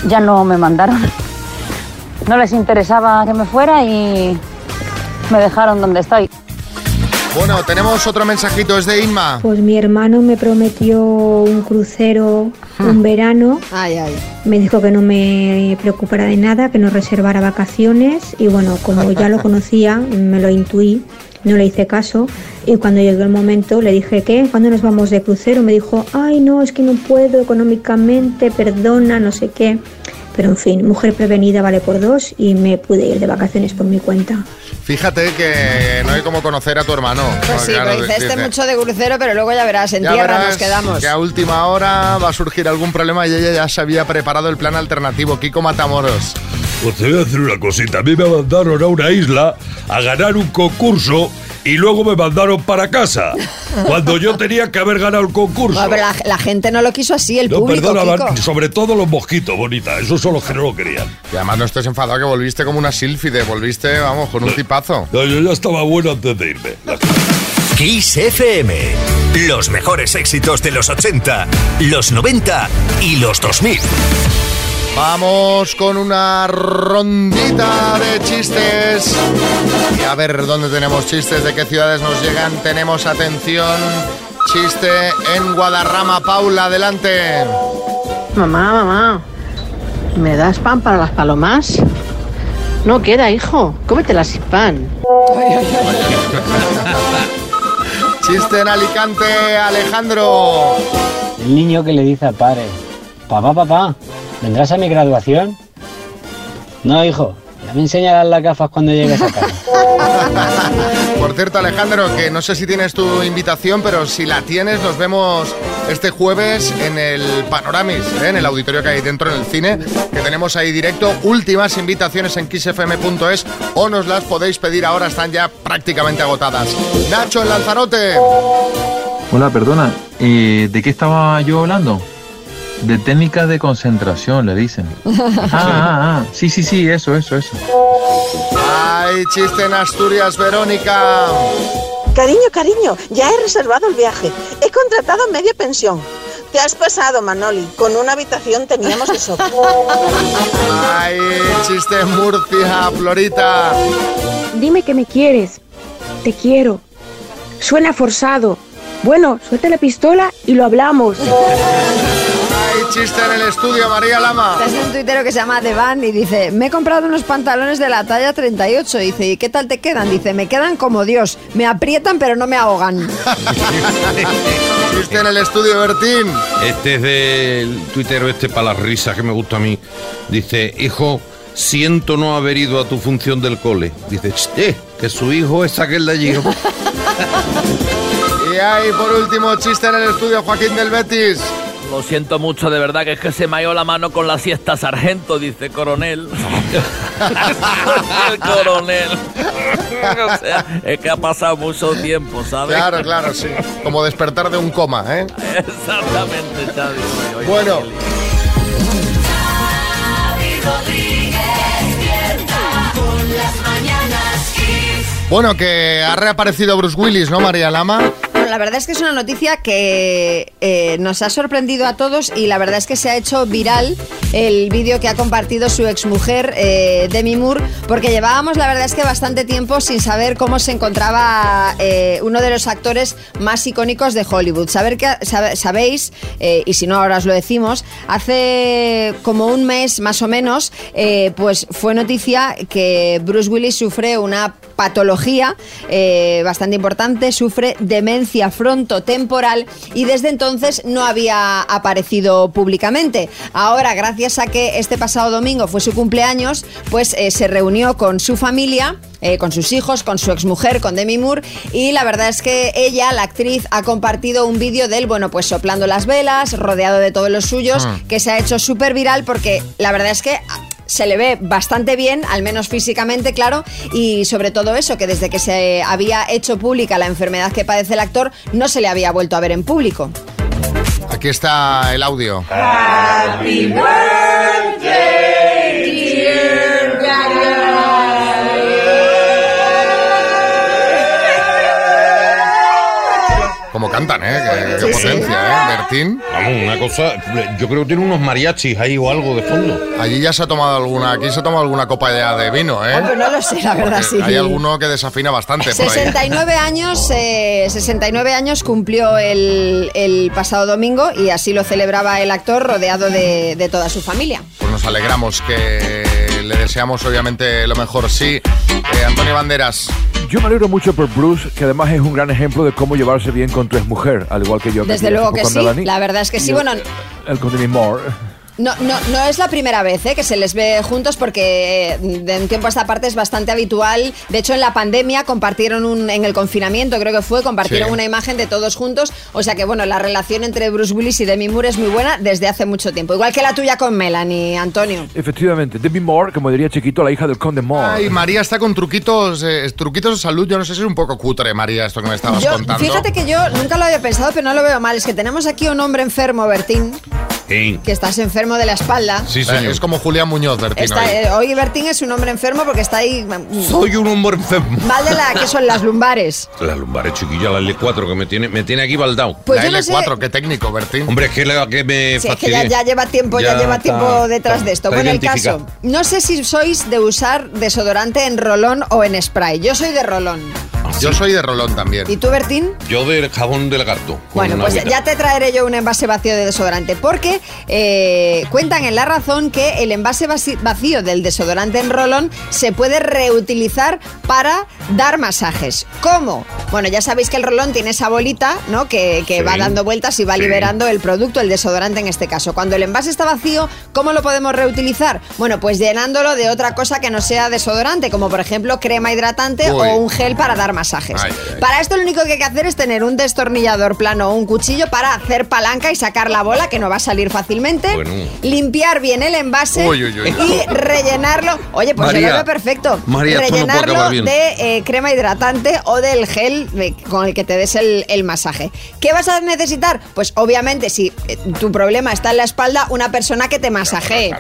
ya no me mandaron. No les interesaba que me fuera y me dejaron donde estoy.
Bueno, tenemos otro mensajito, es de Inma.
Pues mi hermano me prometió un crucero un verano.
Ay, ay.
Me dijo que no me preocupara de nada, que no reservara vacaciones y bueno, como ya lo conocía, me lo intuí, no le hice caso y cuando llegó el momento le dije que cuando nos vamos de crucero me dijo, ay no, es que no puedo económicamente, perdona, no sé qué. Pero en fin, mujer prevenida vale por dos y me pude ir de vacaciones por mi cuenta.
Fíjate que no hay como conocer a tu hermano.
Pues sí,
claro,
pero dice, este
dice,
mucho de crucero, pero luego ya verás, en
ya
tierra
verás
nos quedamos.
Que a última hora va a surgir algún problema y ella ya se había preparado el plan alternativo. Kiko Matamoros.
Pues te voy a decir una cosita. A mí me mandaron a una isla a ganar un concurso y luego me mandaron para casa. Cuando yo tenía que haber ganado el concurso.
No, pero la, la gente no lo quiso así, el
No,
público,
perdona,
Kiko.
Van- sobre todo los mosquitos, bonita. Esos son los que no lo querían.
Y además no estés enfadado que volviste como una sílfide, volviste, vamos, con un tipazo.
No, yo ya estaba bueno antes de irme.
Kiss FM. Los mejores éxitos de los 80, los 90 y los 2000.
Vamos con una rondita de chistes. Y a ver dónde tenemos chistes, de qué ciudades nos llegan. Tenemos atención. Chiste en Guadarrama. Paula, adelante.
Mamá, mamá, ¿me das pan para las palomas? No queda, hijo. Cómetelas sin pan.
Chiste en Alicante, Alejandro.
El niño que le dice al padre, papá, papá, ¿vendrás a mi graduación? No, hijo, ya me enseñarás las gafas cuando llegues a casa.
Por cierto, Alejandro, que no sé si tienes tu invitación, pero si la tienes, nos vemos este jueves en el Panoramis, ¿eh? en el auditorio que hay dentro en el cine, que tenemos ahí directo. Últimas invitaciones en kissfm.es o nos las podéis pedir ahora, están ya prácticamente agotadas. Nacho en Lanzarote.
Hola, perdona, eh, ¿de qué estaba yo hablando? De técnicas de concentración, le dicen. Ah, ah, ah, sí, sí, sí, eso, eso, eso.
Hay chiste en Asturias, Verónica.
Cariño, cariño, ya he reservado el viaje. He contratado media pensión. Te has pasado, Manoli. Con una habitación teníamos de sobra.
Hay chiste en Murcia, Florita.
Dime que me quieres. Te quiero. Suena forzado. Bueno, suelta la pistola y lo hablamos.
Chiste en el estudio, María Lama.
Es un tuitero que se llama Devan y dice, me he comprado unos pantalones de la talla 38. Dice, ¿y qué tal te quedan? Dice, me quedan como Dios. Me aprietan pero no me ahogan.
Chiste en el estudio, Bertín.
Este es del tuitero este para las risas que me gusta a mí. Dice, hijo, siento no haber ido a tu función del cole. Dice, "Ch, que su hijo es aquel de allí.
Y hay por último chiste en el estudio, Joaquín del Betis.
Lo siento mucho, de verdad, que es que se me ha ido la mano con la siesta sargento, dice coronel. El coronel. o sea, es que ha pasado mucho tiempo, ¿sabes?
Claro, claro, sí. Como despertar de un coma, ¿eh?
Exactamente, Xavi. Oye,
Bueno. Bueno, que ha reaparecido Bruce Willis, ¿no, María Lama?
La verdad es que es una noticia que eh, nos ha sorprendido a todos y la verdad es que se ha hecho viral el vídeo que ha compartido su exmujer eh, Demi Moore porque llevábamos la verdad es que bastante tiempo sin saber cómo se encontraba eh, uno de los actores más icónicos de Hollywood. Saber que sabe- sabéis eh, y si no ahora os lo decimos hace como un mes más o menos pues fue noticia que Bruce Willis sufre una patología eh, bastante importante, sufre demencia frontotemporal y desde entonces no había aparecido públicamente. Ahora, gracias a que este pasado domingo fue su cumpleaños, pues eh, se reunió con su familia. eh, con sus hijos, con su exmujer, con Demi Moore, y la verdad es que ella, la actriz, ha compartido un vídeo de él, bueno, pues soplando las velas, rodeado de todos los suyos,
Ah.
que se ha hecho súper viral porque la verdad es que se le ve bastante bien, al menos físicamente, claro, y sobre todo eso, que desde que se había hecho pública la enfermedad que padece el actor, no se le había vuelto a ver en público.
Aquí está el audio.
Happy birthday,
Como cantan, ¿eh? Qué, qué
Sí, sí.
potencia, ¿eh? Bertín.
Vamos, una cosa, yo creo que tiene unos mariachis ahí o algo de fondo.
Allí ya se ha tomado alguna, aquí se ha tomado alguna copa ya de vino, ¿eh?
Hombre, no lo sé, la verdad,
Porque
sí.
Hay alguno que desafina bastante por ahí.
69 años, eh, 69 años cumplió el, el pasado domingo y así lo celebraba el actor rodeado de, de toda su familia.
Pues nos alegramos que le deseamos obviamente lo mejor. Sí, Eh, Antonio Banderas.
Yo me alegro mucho por Bruce, que además es un gran ejemplo de cómo llevarse bien con tu exmujer, al igual que yo.
Desde luego que sí, la verdad es que sí. Bueno,
El con Demi Moore.
No, no, no es la primera vez ¿eh? que se les ve juntos porque eh, de un tiempo a esta parte es bastante habitual. De hecho, en la pandemia compartieron un, en el confinamiento, creo que fue, compartieron
Sí.
una imagen de todos juntos. O sea que, bueno, la relación entre Bruce Willis y Demi Moore es muy buena desde hace mucho tiempo. Igual que la tuya con Melanie, Antonio.
Efectivamente, Demi Moore, como diría chiquito, la hija del conde Moore.
Ay, María está con truquitos, eh, truquitos de salud. Yo no sé si es un poco cutre, María, esto que me estabas
Yo,
contando.
fíjate que yo nunca lo había pensado, pero no lo veo mal. Es que tenemos aquí un hombre enfermo, Bertín, que estás enfermo de la espalda.
Eh, Es como Julián Muñoz, Bertín.
Está, eh, hoy Bertín es un hombre enfermo porque está ahí.
Soy un hombre enfermo.
Mal de la que son las lumbares.
La lumbar es chiquilla, la L4 que me tiene, me tiene aquí baldado.
Pues La yo no sé- L4,
qué técnico, Bertín.
Hombre, es que, la, que me
Sí, es que ya, lleva tiempo, ya,
Ya
lleva
está-
tiempo detrás
está-
de esto. Bueno, el caso. No sé si sois de usar desodorante en rolón o en spray. Yo soy de rolón.
Yo soy de rolón también.
¿Y tú, Bertín?
Yo del jabón de lagarto.
Bueno, pues ya te traeré yo un envase vacío de desodorante, porque eh, cuentan en la razón que el envase vacío del desodorante en rolón se puede reutilizar para dar masajes. ¿Cómo? Bueno, ya sabéis que el rolón tiene esa bolita, ¿no? Que, que
Sí.
va dando vueltas y va
Sí.
liberando el producto, el desodorante en este caso. Cuando el envase está vacío, ¿cómo lo podemos reutilizar? Bueno, pues llenándolo de otra cosa que no sea desodorante, como por ejemplo crema hidratante
Uy.
o un gel para dar masajes.
Ay, ay, ay.
Para esto lo único que hay que hacer es tener un destornillador plano o un cuchillo para hacer palanca y sacar la bola, que no va a salir fácilmente.
Bueno.
Limpiar bien el envase
Uy, uy, uy.
y rellenarlo. Oye, pues
María,
lo veo perfecto.
María, no
rellenarlo de eh, crema hidratante o del gel con el que te des el, el masaje. ¿Qué vas a necesitar? Pues obviamente, si eh, tu problema está en la espalda, una persona que te masajee.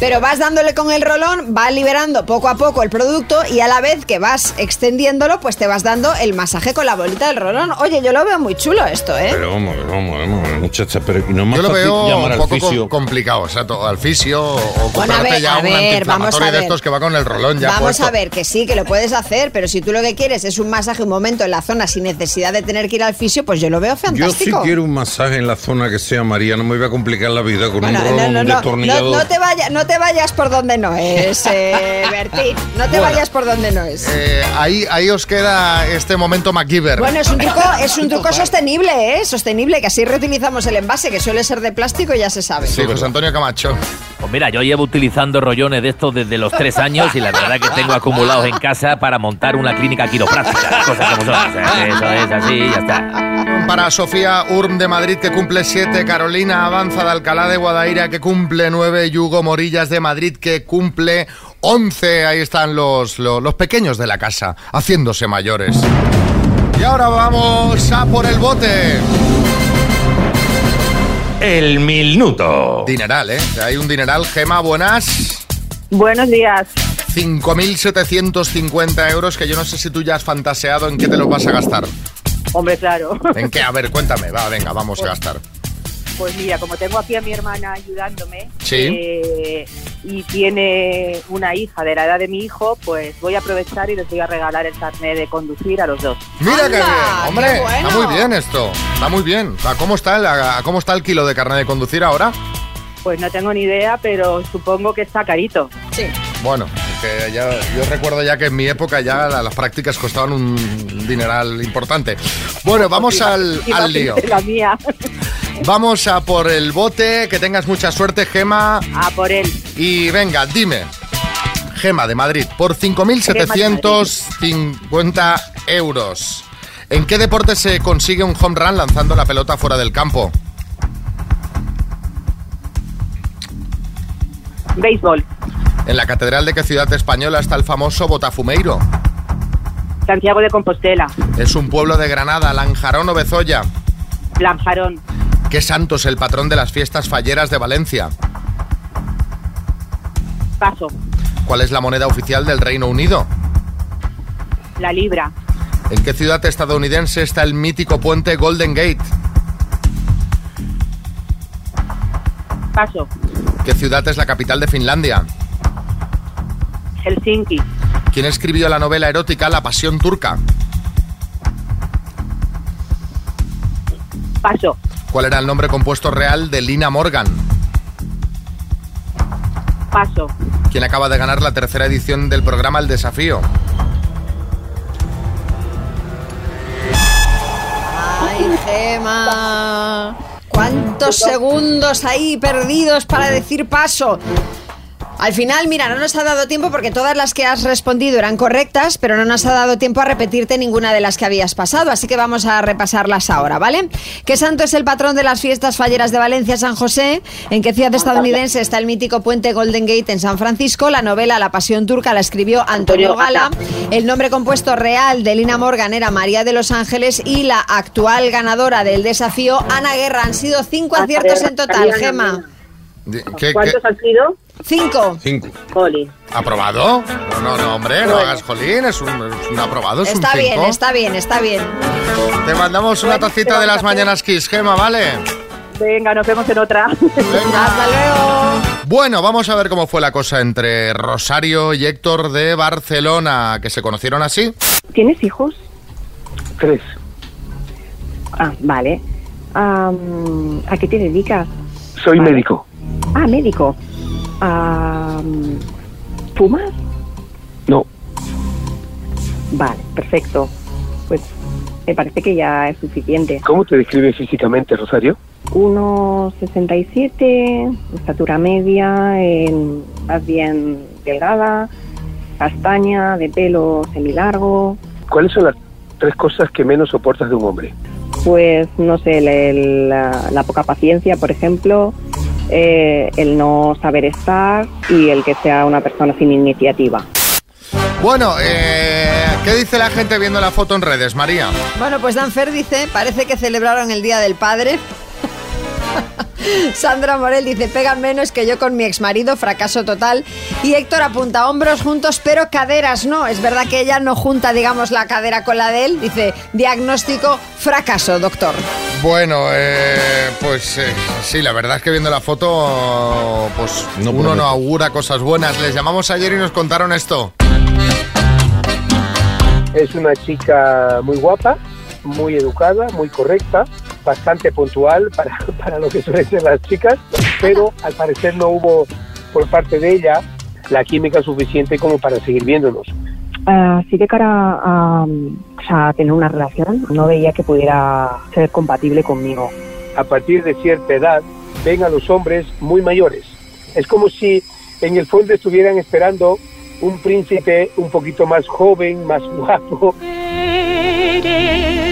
Pero vas dándole con el rolón, va liberando poco a poco el producto y a la vez que vas extendiéndolo, pues te vas dando el masaje con la bolita del rolón. Oye, yo lo veo muy chulo esto, ¿eh?
Pero vamos, vamos, vamos, muchacha, pero no más
Yo lo veo un poco com- complicado, o sea, to- al fisio o
Bueno, a ver,
ya
a
un
ver, vamos a
antiinflamatorio de
ver.
estos que va con el rolón ya
Vamos
puesto.
a ver, que sí, que lo puedes hacer, pero si tú lo que quieres es un masaje un momento en la zona sin necesidad de tener que ir al fisio, pues yo lo veo
Yo sí
fantástico.
quiero un masaje en la zona que sea María, no me voy a complicar la vida con
Bueno,
un
no,
rolón,
no, no, no, no te vaya- no te vayas por donde no es, eh, Bertín. No te
Bueno.
vayas por donde no es.
Eh, ahí, ahí os queda este momento MacGyver.
Bueno, es un truco, es un truco sostenible, ¿eh? Sostenible, que así reutilizamos el envase, que suele ser de plástico ya se sabe.
Sí, José Antonio Camacho.
Pues mira, yo llevo utilizando rollones de estos desde los tres años y la verdad que tengo acumulados en casa para montar una clínica quiropráctica. Cosas como son. O sea, eso es así, ya está.
Para Sofía Urm de Madrid, que cumple 7, Carolina Avanza de Alcalá de Guadaira, que cumple 9, y Hugo Morillas de Madrid, que cumple 11. Ahí están los, los, los pequeños de la casa, haciéndose mayores. Y ahora vamos a por el bote.
El minuto.
Dineral, ¿eh? Hay un dineral. Gema, buenas.
Buenos días.
5.750 euros que yo no sé si tú ya has fantaseado en qué te los vas a gastar.
Hombre, claro.
¿En qué? A ver, cuéntame. Va, venga, vamos a gastar.
Pues mira, como tengo aquí a mi hermana ayudándome
Sí.
eh, y tiene una hija de la edad de mi hijo, pues voy a aprovechar y les voy a regalar el carnet de conducir a los dos.
Mira qué bien, hombre,
qué bueno.
está muy bien esto, está muy bien. ¿A cómo está el, a cómo está el kilo de carne de conducir ahora?
Pues no tengo ni idea, pero supongo que está carito.
Sí.
Bueno, que ya, yo recuerdo ya que en mi época ya la- las prácticas costaban un dineral importante. Bueno, vamos al, al lío.
La mía.
Vamos a por el bote, que tengas mucha suerte, Gema.
A por él.
Y venga, dime. Gema de Madrid, por 5.750 euros. ¿En qué deporte se consigue un home run lanzando la pelota fuera del campo?
Béisbol.
¿En la catedral de qué ciudad española está el famoso Botafumeiro?
Santiago de Compostela.
¿Es un pueblo de Granada, Lanjarón o Bezoya?
Lanjarón.
¿Qué santo es el patrón de las fiestas falleras de Valencia?
Paso.
¿Cuál es la moneda oficial del Reino Unido?
La libra.
¿En qué ciudad estadounidense está el mítico puente Golden Gate?
Paso.
¿Qué ciudad es la capital de Finlandia?
Helsinki.
¿Quién escribió la novela erótica La Pasión Turca?
Paso.
¿Cuál era el nombre compuesto real de Lina Morgan?
Paso.
¿Quién acaba de ganar la tercera edición del programa El Desafío?
Ay, Gema. ¿Cuántos segundos ahí perdidos para decir paso? Al final, mira, no nos ha dado tiempo porque todas las que has respondido eran correctas, pero no nos ha dado tiempo a repetirte ninguna de las que habías pasado, así que vamos a repasarlas ahora, ¿vale? ¿Qué santo es el patrón de las fiestas falleras de Valencia, San José? ¿En qué ciudad estadounidense está el mítico puente Golden Gate en San Francisco? La novela La Pasión Turca la escribió Antonio Gala. El nombre compuesto real de Lina Morgan era María de los Ángeles y la actual ganadora del desafío, Ana Guerra. Han sido cinco aciertos en total, Gema.
¿Qué- qué-
¿Cuántos han sido?
Cinco.
Cinco.
Jolín.
¿Aprobado? No, no, no, hombre, no hagas jolín, es un, es un aprobado, es
Está
un
bien,
cinco.
está bien, está bien.
Te mandamos una tacita de las mañanas Kiss, Gema, ¿vale?
Venga, nos vemos en otra.
Hasta luego.
Bueno, vamos a ver cómo fue la cosa entre Rosario y Héctor de Barcelona, que se conocieron así.
¿Tienes hijos?
Tres.
Ah, vale. ¿A qué te dedicas?
Soy médico.
Ah, médico. ¿Fumas?
No.
Vale, perfecto. Pues me parece que ya es suficiente.
¿Cómo te describes físicamente, Rosario?
1,67, estatura media, en- más bien delgada, castaña, de pelo semilargo.
¿Cuáles son las tres cosas que menos soportas de un hombre?
Pues no sé, la, la poca paciencia, por ejemplo, eh, el no saber estar y el que sea una persona sin iniciativa.
Bueno, eh, ¿qué dice la gente viendo la foto en redes, María?
Bueno, pues Danfer dice, parece que celebraron el Día del Padre. Sandra Morel dice, pegan menos que yo con mi exmarido, fracaso total. Y Héctor apunta, hombros juntos, pero caderas no. Es verdad que ella no junta, digamos, la cadera con la de él. Dice, diagnóstico, fracaso, doctor.
Bueno, eh, pues eh, sí, la verdad es que viendo la foto, pues uno
promete.
no augura cosas buenas. Les llamamos ayer y nos contaron esto.
Es una chica muy guapa, muy educada, muy correcta, bastante puntual para, para lo que suelen ser las chicas, pero al parecer no hubo por parte de ella la química suficiente como para seguir viéndonos.
Así de cara a, o sea, a tener una relación, no veía que pudiera ser compatible conmigo.
A partir de cierta edad ven a los hombres muy mayores. Es como si en el fondo estuvieran esperando un príncipe un poquito más joven, más guapo,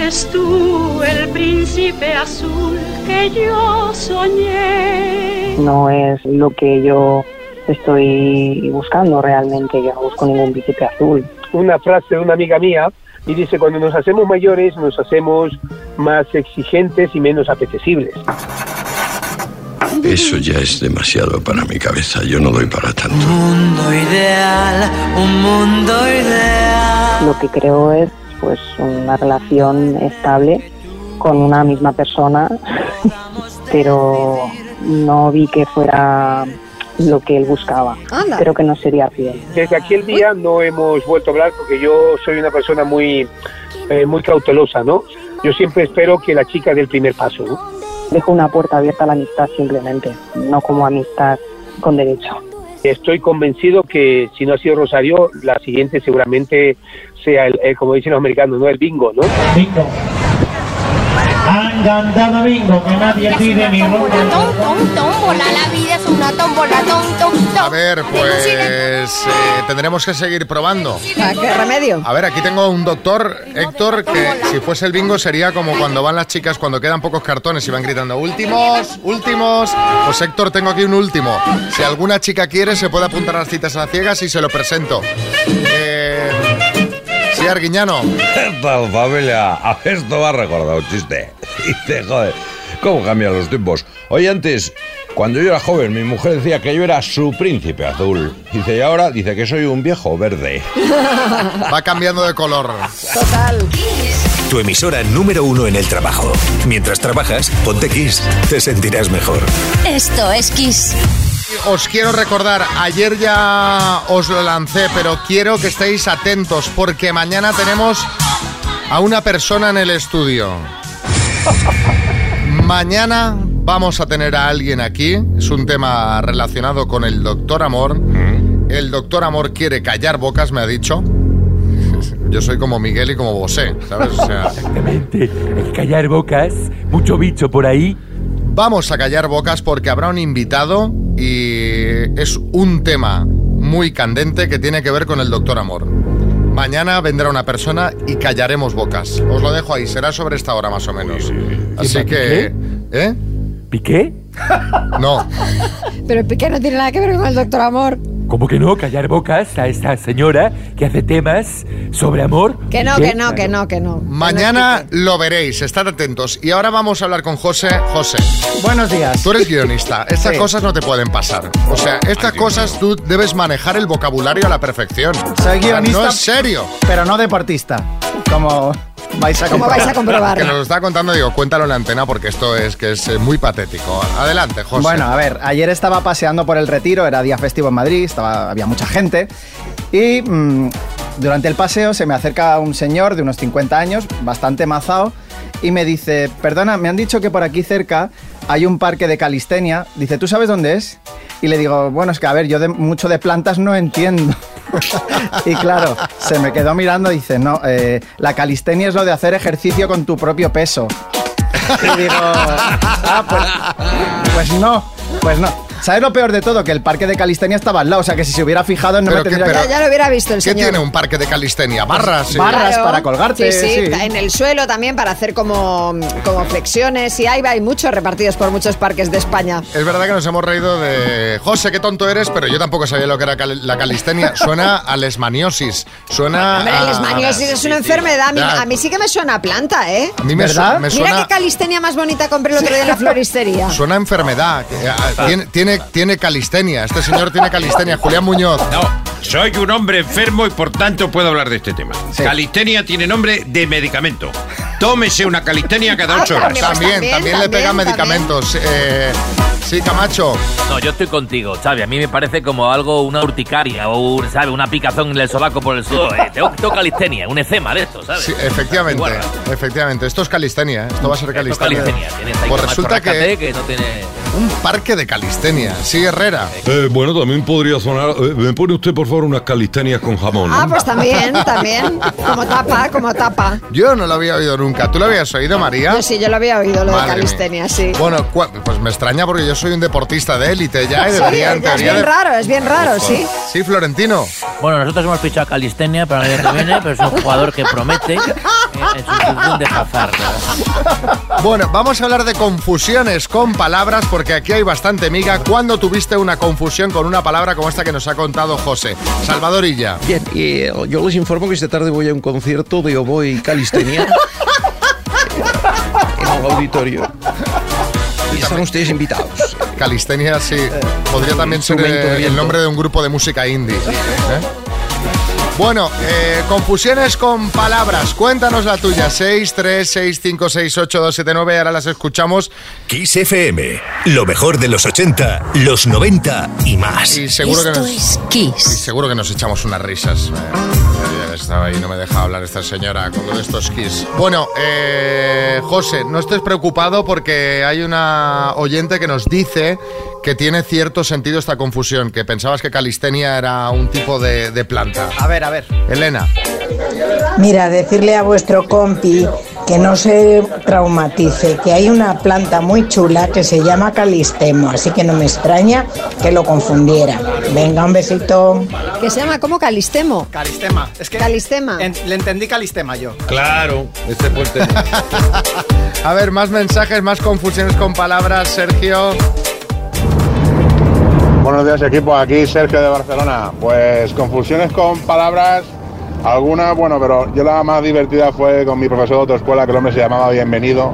Eres tú el príncipe azul que yo soñé.
No es lo que yo estoy buscando realmente. Yo no busco ningún príncipe azul.
una frase de una amiga mía y dice, cuando nos hacemos mayores nos hacemos más exigentes y menos apetecibles.
Eso ya es demasiado para mi cabeza. Yo no doy para tanto.
Mundo ideal, un mundo ideal.
Lo que creo es pues una relación estable con una misma persona, pero no vi que fuera lo que él buscaba.
Anda.
Creo que no sería fiel.
Desde aquel día no hemos vuelto a hablar porque yo soy una persona muy, eh, muy cautelosa, ¿no? Yo siempre espero que la chica dé el primer paso, ¿no?
Dejo una puerta abierta a la amistad simplemente, no como amistad con derecho.
Estoy convencido que si no ha sido Rosario, la siguiente seguramente sea, el, el- como dicen los americanos, no el bingo, ¿no?
Bingo. Han cantado bingo, que nadie pide mi ronda.
Tómbola, la vida es una tómbola, tom, tom, tom.
A ver, pues eh, tendremos que seguir probando.
¿Qué remedio?
A ver, aquí tengo un doctor, Héctor, que si fuese el bingo sería como cuando van las chicas cuando quedan pocos cartones y van gritando últimos, últimos. Pues Héctor, tengo aquí un último. Si alguna chica quiere, se puede apuntar a las citas a ciegas y se lo presento. Sí, Arguiñano.
¿Qué tal, familia? A esto ha recordado un chiste. Dice, joder, ¿cómo cambian los tiempos? Oye, antes, cuando yo era joven, mi mujer decía que yo era su príncipe azul. Dice, y ahora dice que soy un viejo verde.
Va cambiando de color.
Total.
Tu emisora número uno en el trabajo. Mientras trabajas, ponte Kiss. Te sentirás mejor.
Esto es Kiss.
Os quiero recordar, ayer ya os lo lancé, pero quiero que estéis atentos porque mañana tenemos a una persona en el estudio. Mañana vamos a tener a alguien aquí. Es un tema relacionado con el doctor Amor. El doctor Amor quiere callar bocas, me ha dicho. Yo soy como Miguel y como Bosé, ¿sabes? O sea,
Exactamente. Hay que callar bocas. Mucho bicho por ahí.
Vamos a callar bocas porque habrá un invitado y es un tema muy candente que tiene que ver con el doctor Amor. Mañana vendrá una persona y callaremos bocas. Os lo dejo ahí, será sobre esta hora más o menos. Así
¿Piqué?
que... ¿Eh?
¿Piqué?
No.
Pero el piqué no tiene nada que ver con el doctor Amor.
¿Cómo que no? Callar bocas a esta señora que hace temas sobre amor.
Que no, que no, que no, que no.
Mañana lo veréis, estad atentos. Y ahora vamos a hablar con José. José.
Buenos días.
Tú eres guionista. Estas
Sí.
cosas no te pueden pasar. O sea, estas cosas tú debes manejar el vocabulario a la perfección.
Soy guionista.
No es serio.
Pero no deportista. Como vais a
Como vais a comprobar.
Que nos lo está contando, digo, cuéntalo en la antena porque esto es que es eh, muy patético. Adelante, José.
Bueno, a ver, ayer estaba paseando por el retiro, era día festivo en Madrid, estaba, había mucha gente. Y mm, durante el paseo se me acerca un señor de unos 50 años, bastante mazao, y me dice, perdona, me han dicho que por aquí cerca hay un parque de calistenia. Dice, ¿tú sabes dónde es? Y le digo, bueno, es que a ver, yo de, mucho de plantas no entiendo. y claro, se me quedó mirando y dice, no, eh, la calistenia es lo de hacer ejercicio con tu propio peso. Y digo, ah, pues, pues no, pues no. ¿Sabes lo peor de todo? Que el parque de calistenia estaba al lado, o sea que si se hubiera fijado no
Pero
me
qué-
tendría
pero-
Ya, ya lo hubiera visto el
¿Qué
señor.
tiene un parque de calistenia? Barras. sí.
Barras
Claro.
para colgarte,
Sí, sí,
sí.
en el suelo también para hacer como, como flexiones y hay, hay muchos repartidos por muchos parques de España.
Es verdad que nos hemos reído de José, qué tonto eres, pero yo tampoco sabía lo que era cal- la calistenia. Suena a lesmaniosis. Suena
Hombre,
a...
el esmaniosis es una enfermedad. A mí,
Ya.
a mí sí que me suena a planta, ¿eh?
A mí me, su- me
Mira
suena...
qué calistenia más bonita compré el otro día en la floristería.
Suena a enfermedad. que, ah, Tiene, tiene, tiene calistenia. Este señor tiene calistenia. Julián Muñoz.
No, soy un hombre enfermo y por tanto puedo hablar de este tema. Calistenia tiene nombre de medicamento. Tómese una calistenia cada ocho horas.
También, también, le pegan medicamentos. Eh, sí, Camacho.
No, yo estoy contigo, Xavi. A mí me parece como algo, una urticaria o, un, ¿sabes? Una picazón en el sobaco por el suelo. Eh, tengo, tengo calistenia, un ecema de esto, ¿sabes?
Sí, efectivamente,
Igual,
efectivamente. Esto es calistenia. ¿eh? Esto va a ser calistenia.
calistenia. Tienes ahí
Pues resulta que
que no tiene...
un parque de calistenia. Sí, Herrera.
Eh, bueno, también podría sonar. eh, ¿Me pone usted, por favor, unas calistenias con jamón?
Ah,
¿no?
pues también, también. Como tapa, como tapa.
Yo no lo había oído nunca. ¿Tú lo habías oído, María?
Yo sí, yo lo había oído, lo de
Madre mía.
calistenia, sí.
Bueno, pues me extraña porque yo soy un deportista de élite ya y
Sí,
debería en
es bien
de-
raro, es bien raro, sí.
Sí, Florentino.
Bueno, nosotros hemos fichado a Calistenia para el año que viene, pero es un jugador que promete eh, de.
Bueno, vamos a hablar de confusiones con palabras porque aquí hay bastante miga. ¿Cuándo tuviste una confusión con una palabra como esta que nos ha contado José? Salvadorilla.
Bien, y eh, yo les informo que esta tarde voy a un concierto de oboe y calistenia en el auditorio. Y están ustedes invitados.
Calistenia, sí. Podría también ser eh, el nombre de un grupo de música indie. ¿eh? Bueno, eh, confusiones con palabras. Cuéntanos la tuya. 6, 3, 6, 5, 6, 8, 2, 7, 9. Ahora las escuchamos.
Kiss FM. Lo mejor de los 80, los 90 y más.
Y seguro que
Esto
nos,
es Kiss.
y seguro que nos echamos unas risas. Eh, Joder, estaba ahí, no me deja hablar esta señora con lo de estos kiss. Bueno, eh, José, no estés preocupado porque hay una oyente que nos dice que tiene cierto sentido esta confusión, que pensabas que calistenia era un tipo de, de planta.
A ver, a ver.
Elena.
Mira, decirle a vuestro compi que no se traumatice, que hay una planta muy chula que se llama calistemo, así que no me extraña que lo confundiera. Venga, un besito.
Que se llama como calistemo.
Calistema. Es que
Calistema.
en- le entendí calistema yo.
Claro, este fue el tema.
A ver, más mensajes, más confusiones con palabras, Sergio.
Buenos días equipo, aquí Sergio de Barcelona. Pues confusiones con palabras, algunas, bueno, pero yo la más divertida fue con mi profesor de autoescuela, que el hombre se llamaba Bienvenido.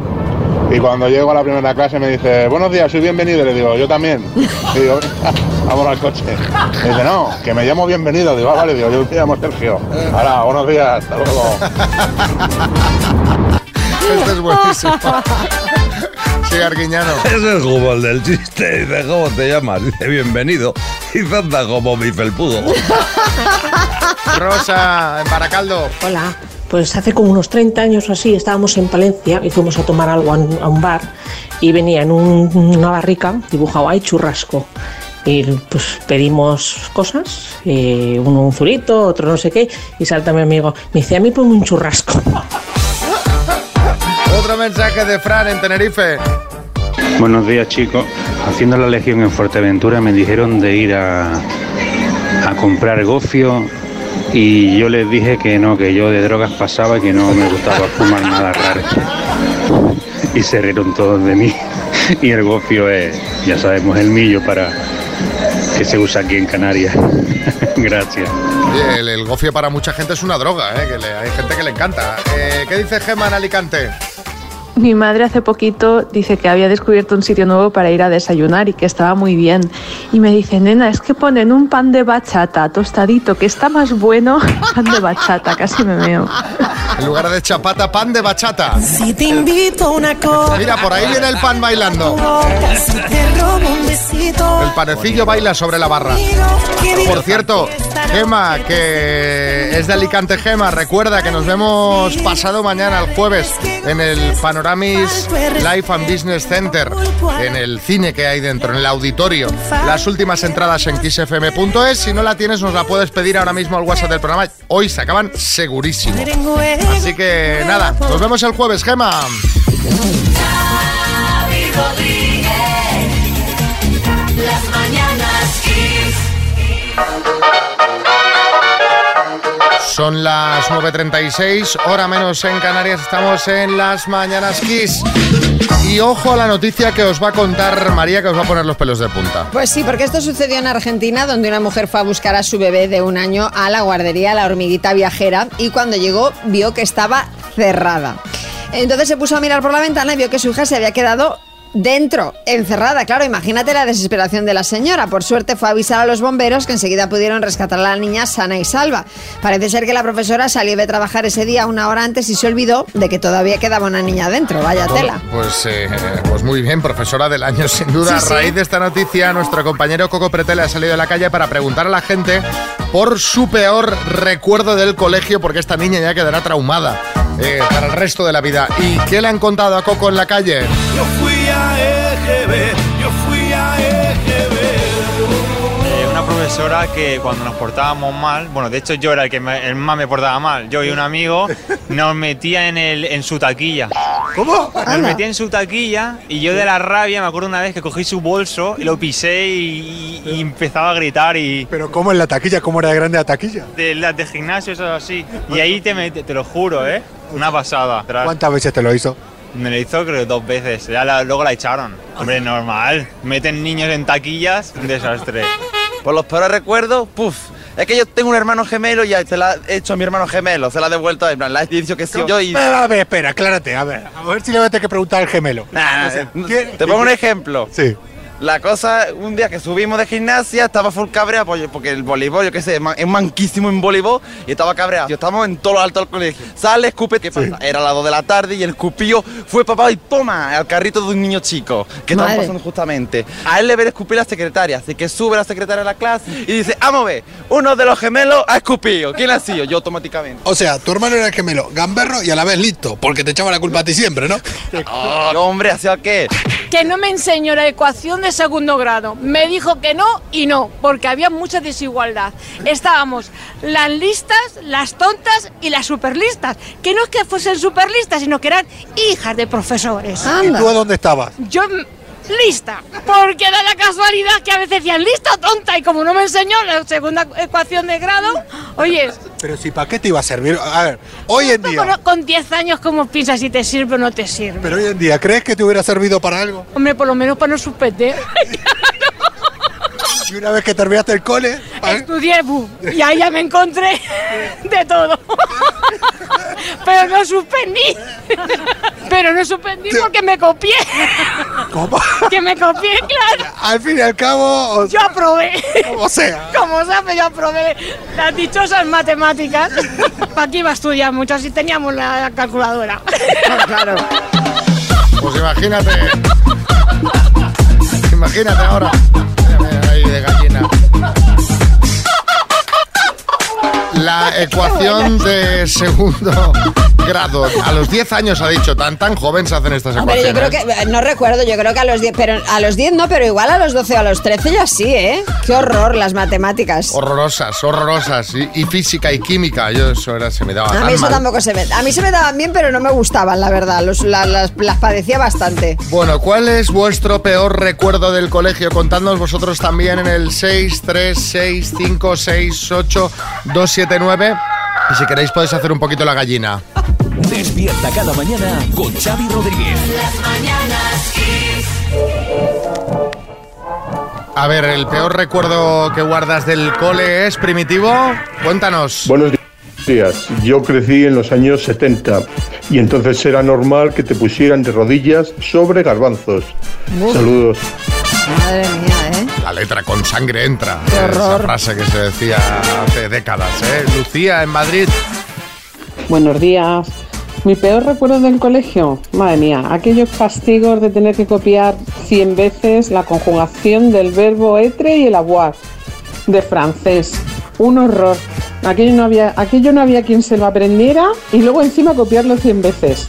Y cuando llego a la primera clase me dice, buenos días, soy bienvenido. Y le digo, yo también. Y digo, vamos al coche. Me dice, no, que me llamo bienvenido. Digo, ah, vale, digo, yo me llamo Sergio. Ahora, buenos días, hasta luego.
Este es buenísimo. Sí, Arguiñano.
Ese es como el del chiste. Dice, ¿cómo te llamas? Dice, bienvenido. Y anda como mi felpudo.
Rosa, en Baracaldo.
Hola. Pues hace como unos 30 años o así estábamos en Palencia y fuimos a tomar algo a un, a un bar y venía en un- una barrica dibujado ahí churrasco. Y pues pedimos cosas, eh, uno un zurito, otro no sé qué, y salta mi amigo, me dice, a mí ponme un churrasco.
Otro mensaje de Fran en Tenerife.
Buenos días chicos. Haciendo la legión en Fuerteventura me dijeron de ir a, a comprar gofio y yo les dije que no, que yo de drogas pasaba y que no me gustaba fumar nada raro. Y se rieron todos de mí. Y el gofio es, ya sabemos, el millo para que se usa aquí en Canarias. Gracias.
El, el gofio para mucha gente es una droga, ¿eh? que le- hay gente que le encanta. Eh, ¿Qué dice Gemma en Alicante?
Mi madre hace poquito dice que había descubierto un sitio nuevo para ir a desayunar y que estaba muy bien. Y me dice, nena, es que ponen un pan de bachata tostadito, que está más bueno. Pan de bachata, casi me meo.
En lugar de chapata, pan de bachata.
Si te invito a una copa.
Mira, por ahí viene el pan bailando.
Si te robo un besito.
El panecillo baila sobre la barra. Por cierto, Gema, que es de Alicante Gema, recuerda que nos vemos pasado mañana, el jueves, en el Panoramis Life and Business Center, en el cine que hay dentro, en el auditorio. Las últimas entradas en kissfm.es. Si no la tienes, nos la puedes pedir ahora mismo al WhatsApp del programa. Hoy se acaban segurísimo. Así que nada, nos vemos el jueves, Gema. Son las 9.36, hora menos en Canarias, estamos en las Mañanas Kiss. Y ojo a la noticia que os va a contar María, que os va a poner los pelos de punta.
Pues sí, porque esto sucedió en Argentina, donde una mujer fue a buscar a su bebé de un año a la guardería La Hormiguita Viajera y cuando llegó vio que estaba cerrada. Entonces se puso a mirar por la ventana y vio que su hija se había quedado dentro, encerrada. Claro, imagínate la desesperación de la señora. Por suerte fue a avisar a los bomberos que enseguida pudieron rescatar a la niña sana y salva. Parece ser que la profesora salió de trabajar ese día una hora antes y se olvidó de que todavía quedaba una niña dentro. Vaya tela.
Pues, eh, pues muy bien, profesora del año, sin duda.
Sí,
a raíz de esta noticia, nuestro compañero Coco Pretele ha salido a la calle para preguntar a la gente por su peor recuerdo del colegio, porque esta niña ya quedará traumada eh, para el resto de la vida. ¿Y qué le han contado a Coco en la calle?
Yo fui a EGB, yo fui a EGB.
Eh, una profesora que cuando nos portábamos mal, bueno, de hecho yo era el que me- el más me portaba mal, yo y un amigo, nos metía en, el, en su taquilla.
¿Cómo?
Nos metía en su taquilla y yo de la rabia me acuerdo una vez que cogí su bolso y lo pisé y, y empezaba a gritar y...
Pero ¿cómo en la taquilla? ¿Cómo era de grande la taquilla?
De las de gimnasio, eso así. Y ahí te, met- te lo juro, ¿eh? Una pasada.
¿Cuántas veces te lo hizo?
Me lo hizo creo dos veces, ya la- luego la echaron. Hombre, normal. Meten niños en taquillas, un desastre.
Por los peores recuerdos, puf. Es que yo tengo un hermano gemelo y ya se la he hecho a mi hermano gemelo, se la he devuelto, en plan, la he dicho que sí yo y...
A ver, espera, aclárate, a ver. A ver si le voy a tener que preguntar al gemelo.
Nah,
No sé,
nah,
¿quién-
te pongo un ejemplo.
Sí.
La cosa, un día que subimos de gimnasia, estaba full cabrea, pues, porque el voleibol, yo qué sé, es man- es manquísimo en voleibol, y estaba cabreado. Yo estábamos en todo lo alto del colegio. Sale, escupe, ¿qué pasa? Era las 2 de la tarde y el escupillo fue papá y toma, al carrito de un niño chico, que estaba pasando justamente. A él le ve escupir la secretaria, así que sube la secretaria a la clase y dice, vamos a ver, uno de los gemelos ha escupido. ¿Quién ha sido? Yo automáticamente.
O sea, tu hermano era el gemelo, gamberro y a la vez listo, porque te echaba la culpa a ti siempre, ¿no?
Oh, hombre, ¿hacía qué?
Que no me enseñó la ecuación de segundo grado. Me dijo que no y no, porque había mucha desigualdad. Estábamos las listas, las tontas y las superlistas. Que no es que fuesen superlistas, sino que eran hijas de profesores.
¿Y tú a dónde estabas?
Yo lista, porque da la casualidad que a veces decían lista o tonta y como no me enseñó la segunda ecuación de grado, oye,
Pero si para qué te iba a servir. A ver, hoy en día.
con, con 10 años cómo piensas si te sirve o no te sirve.
Pero hoy en día, ¿crees que te hubiera servido para algo?
Hombre, por lo menos para no suspender.
Y una vez que terminaste el cole.
Estudié bu, y ahí ya me encontré de todo. Pero no suspendí. Pero no suspendí porque me copié.
¿Cómo?
Que me copié, claro.
Al fin y al cabo. o-
Yo aprobé.
Como sea.
Como sea, pero yo aprobé las dichosas matemáticas. Aquí iba a estudiar mucho, así teníamos la calculadora.
Claro.
Pues imagínate. Imagínate ahora. Ahí de gallina. La ecuación de segundo grado. A los 10 años ha dicho, tan tan joven se hacen estas
Hombre, yo
ecuaciones.
creo que, no recuerdo, yo creo que a los 10, pero a los 10 no, pero igual a los 12 o a los 13 ya sí, ¿eh? Qué horror las matemáticas.
Horrorosas, horrorosas. Y, y física y química. Yo eso era, se me daba
A
tan
mí eso
mal.
tampoco se me... A mí se me daban bien, pero no me gustaban, la verdad. Los- la- las, las padecía bastante.
Bueno, ¿cuál es vuestro peor recuerdo del colegio? Contadnos vosotros también en el 636568279. Y si queréis podéis hacer un poquito la gallina.
Despierta cada mañana con Xavi Rodríguez.
Las mañanas Kiss.
A ver, el peor recuerdo que guardas del cole es primitivo. Cuéntanos.
Buenos días. Yo crecí en los años 70 y entonces era normal que te pusieran de rodillas sobre garbanzos.
Uf.
Saludos.
Madre mía, ¿eh?
La letra con sangre entra.
Qué
Esa frase que se decía hace décadas, ¿eh? Lucía, en Madrid.
Buenos días. Mi peor recuerdo del colegio, madre mía, aquellos castigos de tener que copiar 100 veces la conjugación del verbo etre y el avoir de francés. Un horror. Aquello no había, aquello no había quien se lo aprendiera y luego encima copiarlo 100 veces.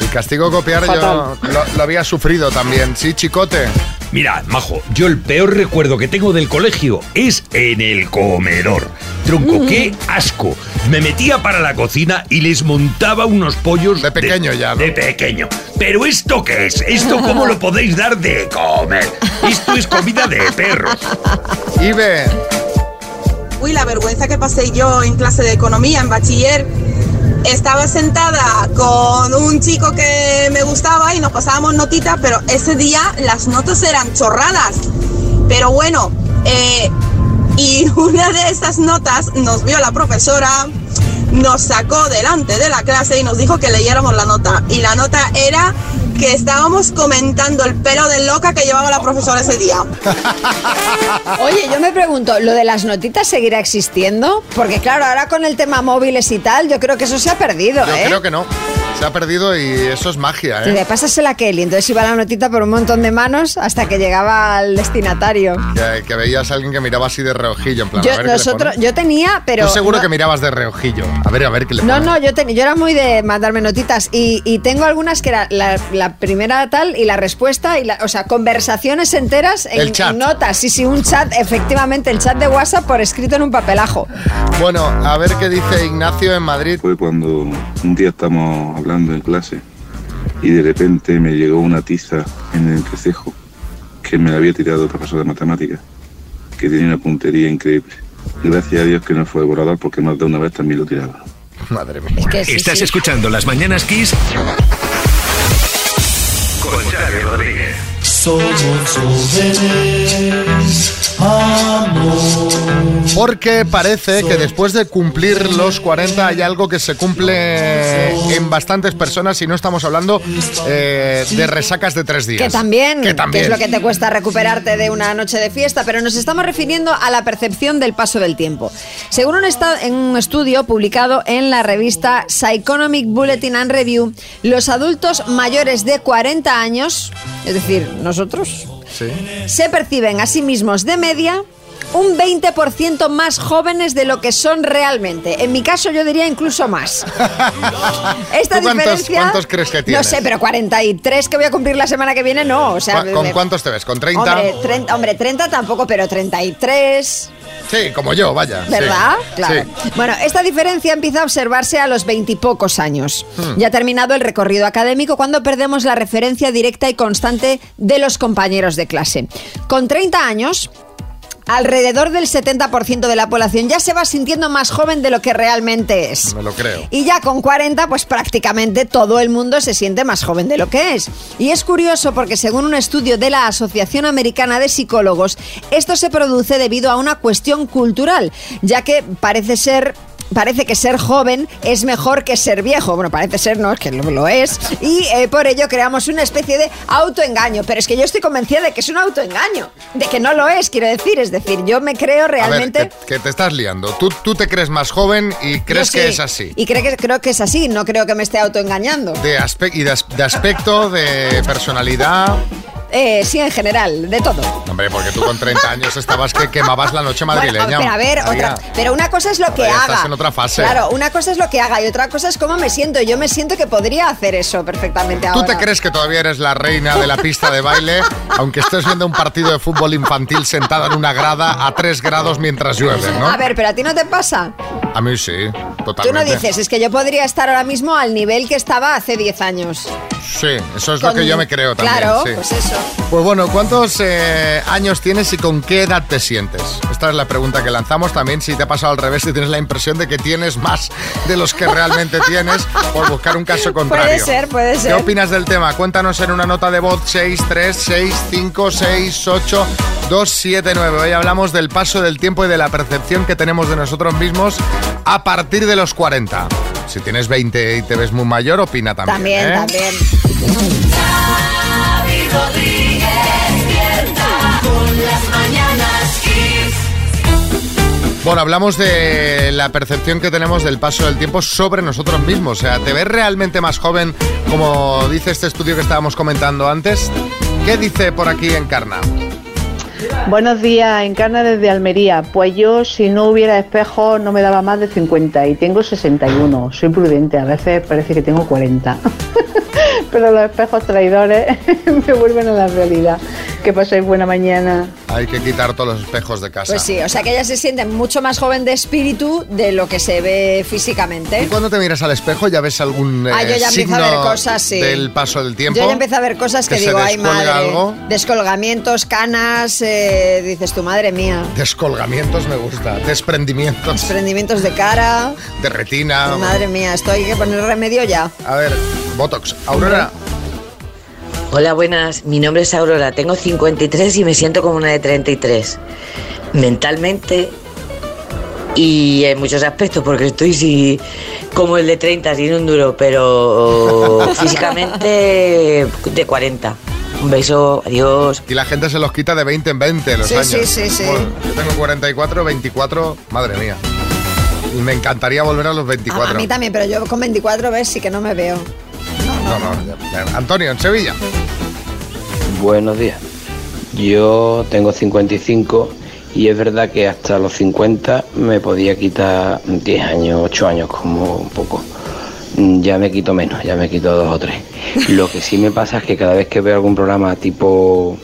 El castigo copiar yo lo había sufrido también. Sí, chicote.
Mira, majo, yo el peor recuerdo que tengo del colegio es en el comedor. Tronco,
Mm.
qué asco. Me metía para la cocina y les montaba unos pollos. De
pequeño ya, ¿no?
De pequeño. ¿Pero esto qué es? ¿Esto cómo lo podéis dar de comer? Esto es comida de perro.
Ibe.
Uy, la vergüenza que pasé yo en clase de economía, en bachiller. Estaba sentada con un chico que me gustaba y nos pasábamos notitas, pero ese día las notas eran chorradas. Pero bueno, eh, y una de esas notas nos vio la profesora, nos sacó delante de la clase y nos dijo que leyéramos la nota. Y la nota era que estábamos comentando el pelo de loca que llevaba la profesora ese día.
Oye, yo me pregunto, ¿lo de las notitas seguirá existiendo? Porque claro, ahora con el tema móviles y tal, yo creo que eso se ha perdido,
Yo
¿eh?
creo que no. Se ha perdido y eso es magia,
Y
¿eh?
le pásasela a Kelly, entonces iba la notita por un montón de manos hasta que llegaba al destinatario.
Que, que veías a alguien que miraba así de reojillo, en plan. a
Yo,
ver qué le
nosotros, yo tenía, pero...
Tú seguro
no-
que mirabas de reojillo. A ver, a ver qué le
No,
pone.
no, yo, ten- yo era muy de mandarme notitas y, y tengo algunas que era la, la primera tal y la respuesta, y la, o sea, conversaciones enteras en
El chat.
notas. Sí, sí, un chat, efectivamente, el chat de WhatsApp por escrito en un papelajo.
Bueno, a ver qué dice Ignacio en Madrid.
Fue cuando un día estamos hablando en clase y de repente me llegó una tiza en el entrecejo que me la había tirado el profesor de matemáticas, que tenía una puntería increíble. Gracias a Dios que no fue borrador porque más de una vez también lo tiraba.
Madre mía.
Estás escuchando Las Mañanas Kiss con Xavi Rodríguez.
Somos jóvenes
Porque parece que después de cumplir los 40 hay algo que se cumple en bastantes personas y no estamos hablando eh, de resacas de tres días.
Que también,
Que también.
es lo que te cuesta recuperarte de una noche de fiesta, pero nos estamos refiriendo a la percepción del paso del tiempo. Según un, en un estudio publicado en la revista Psychonomic Bulletin and Review, los adultos mayores de 40 años, es decir, nosotros, se perciben a sí mismos de media un 20% más jóvenes de lo que son realmente. En mi caso yo diría incluso más. Esta
¿Tú cuántos-
diferencia...
cuántos crees que
No
tienes?
sé, pero 43 que voy a cumplir la semana que viene, no. O sea,
¿Cu- ¿Con
me-
cuántos te ves? ¿Con 30?
Hombre, 30, hombre, 30 tampoco, pero 33.
Sí, como yo, vaya. sí.
¿Verdad? Claro.
Sí.
Bueno, esta diferencia empieza a observarse a los veintipocos años.
Hmm.
Ya ha terminado el recorrido académico cuando perdemos la referencia directa y constante de los compañeros de clase. Con 30 años, alrededor del 70% de la población ya se va sintiendo más joven de lo que realmente es.
Me lo creo.
Y ya con 40, pues prácticamente todo el mundo se siente más joven de lo que es. Y es curioso porque según un estudio de la Asociación Americana de Psicólogos, esto se produce debido a una cuestión cultural, ya que parece ser... Parece que ser joven es mejor que ser viejo. Bueno, parece ser, no, es que lo, lo es. Y eh, por ello creamos una especie de autoengaño. Pero es que yo estoy convencida de que es un autoengaño. De que no lo es, quiero decir. Es decir, yo me creo
A ver,
realmente...
que, que te estás liando. Tú, tú te crees más joven y crees que es así.
Y creo que, creo que es así, no creo que me esté autoengañando.
De, aspe- y de, as- de aspecto, de personalidad.
Eh, sí, en general, de todo.
Hombre, porque tú con 30 años estabas que quemabas la noche madrileña.
Bueno, pero a ver, otra, pero una cosa es lo que haga.
estás en otra fase.
Claro, una cosa es lo que haga y otra cosa es cómo me siento. Yo me siento que podría hacer eso perfectamente
¿Tú
ahora.
te crees que todavía eres la reina de la pista de baile, aunque estés viendo un partido de fútbol infantil sentada en una grada a 3 grados mientras llueve, ¿no?
A ver, pero a ti no te pasa.
A mí sí,
Tú
totalmente.
no dices, es que yo podría estar ahora mismo al nivel que estaba hace 10 años.
Sí, eso es lo que yo me creo también.
Claro,
sí.
pues eso.
Pues bueno, ¿cuántos eh, años tienes y con qué edad te sientes? Esta es la pregunta que lanzamos también. Si te ha pasado al revés y tienes la impresión de que tienes más de los que realmente tienes, por buscar un caso contrario.
Puede ser, puede
¿Qué
ser.
opinas del tema? Cuéntanos en una nota de voz 636568279. Hoy hablamos del paso del tiempo y de la percepción que tenemos de nosotros mismos a partir de los 40. Si tienes 20 y te ves muy mayor, opina también.
También,
¿eh?
también.
Rodríguez despierta con las mañanas Kiss.
Bueno, hablamos de la percepción que tenemos del paso del tiempo sobre nosotros mismos. O sea, ¿te ves realmente más joven, como dice este estudio que estábamos comentando antes? ¿Qué dice por aquí Encarna?
Buenos días, Encarna desde Almería. Pues yo, si no hubiera espejo, no me daba más de 50 y tengo 61. Soy prudente, a veces parece que tengo 40. Pero los espejos traidores me vuelven a la realidad. Que paséis buena mañana.
Hay que quitar todos los espejos de casa.
Pues sí, o sea que ella se siente mucho más joven de espíritu de lo que se ve físicamente.
¿Y cuando te miras al espejo ya ves algún
Ah, yo
eh,
ya empiezo
signo
a ver cosas, sí.
del paso del tiempo?
Yo ya empiezo a ver cosas que, digo, ay madre,
algo.
descolgamientos, canas, eh, dices tu madre mía,
Descolgamientos me gusta, desprendimientos
desprendimientos de cara,
de retina.
madre mía, esto hay que poner remedio ya.
A ver, Botox. Aurora,
Hola, buenas. Mi nombre es Aurora. Tengo 53 y me siento como una de 33. Mentalmente y en muchos aspectos, porque estoy sí, como el de 30 sin un duro, pero físicamente de 40. Un beso, adiós.
y la gente se los quita de 20 en 20 los
Sí,
años.
sí, sí, sí.
Bueno, yo tengo 44, 24, madre mía. Y me encantaría volver a los 24.
A, a mí también, pero yo con 24 ves sí que no me veo.
No, no. Antonio, en Sevilla.
Buenos días. Yo tengo 55 y es verdad que hasta los 50 me podía quitar 10 años, 8 años como un poco. Mm, Ya me quito menos, ya me quito dos o tres. Lo que sí me pasa es que cada vez que veo algún programa tipo,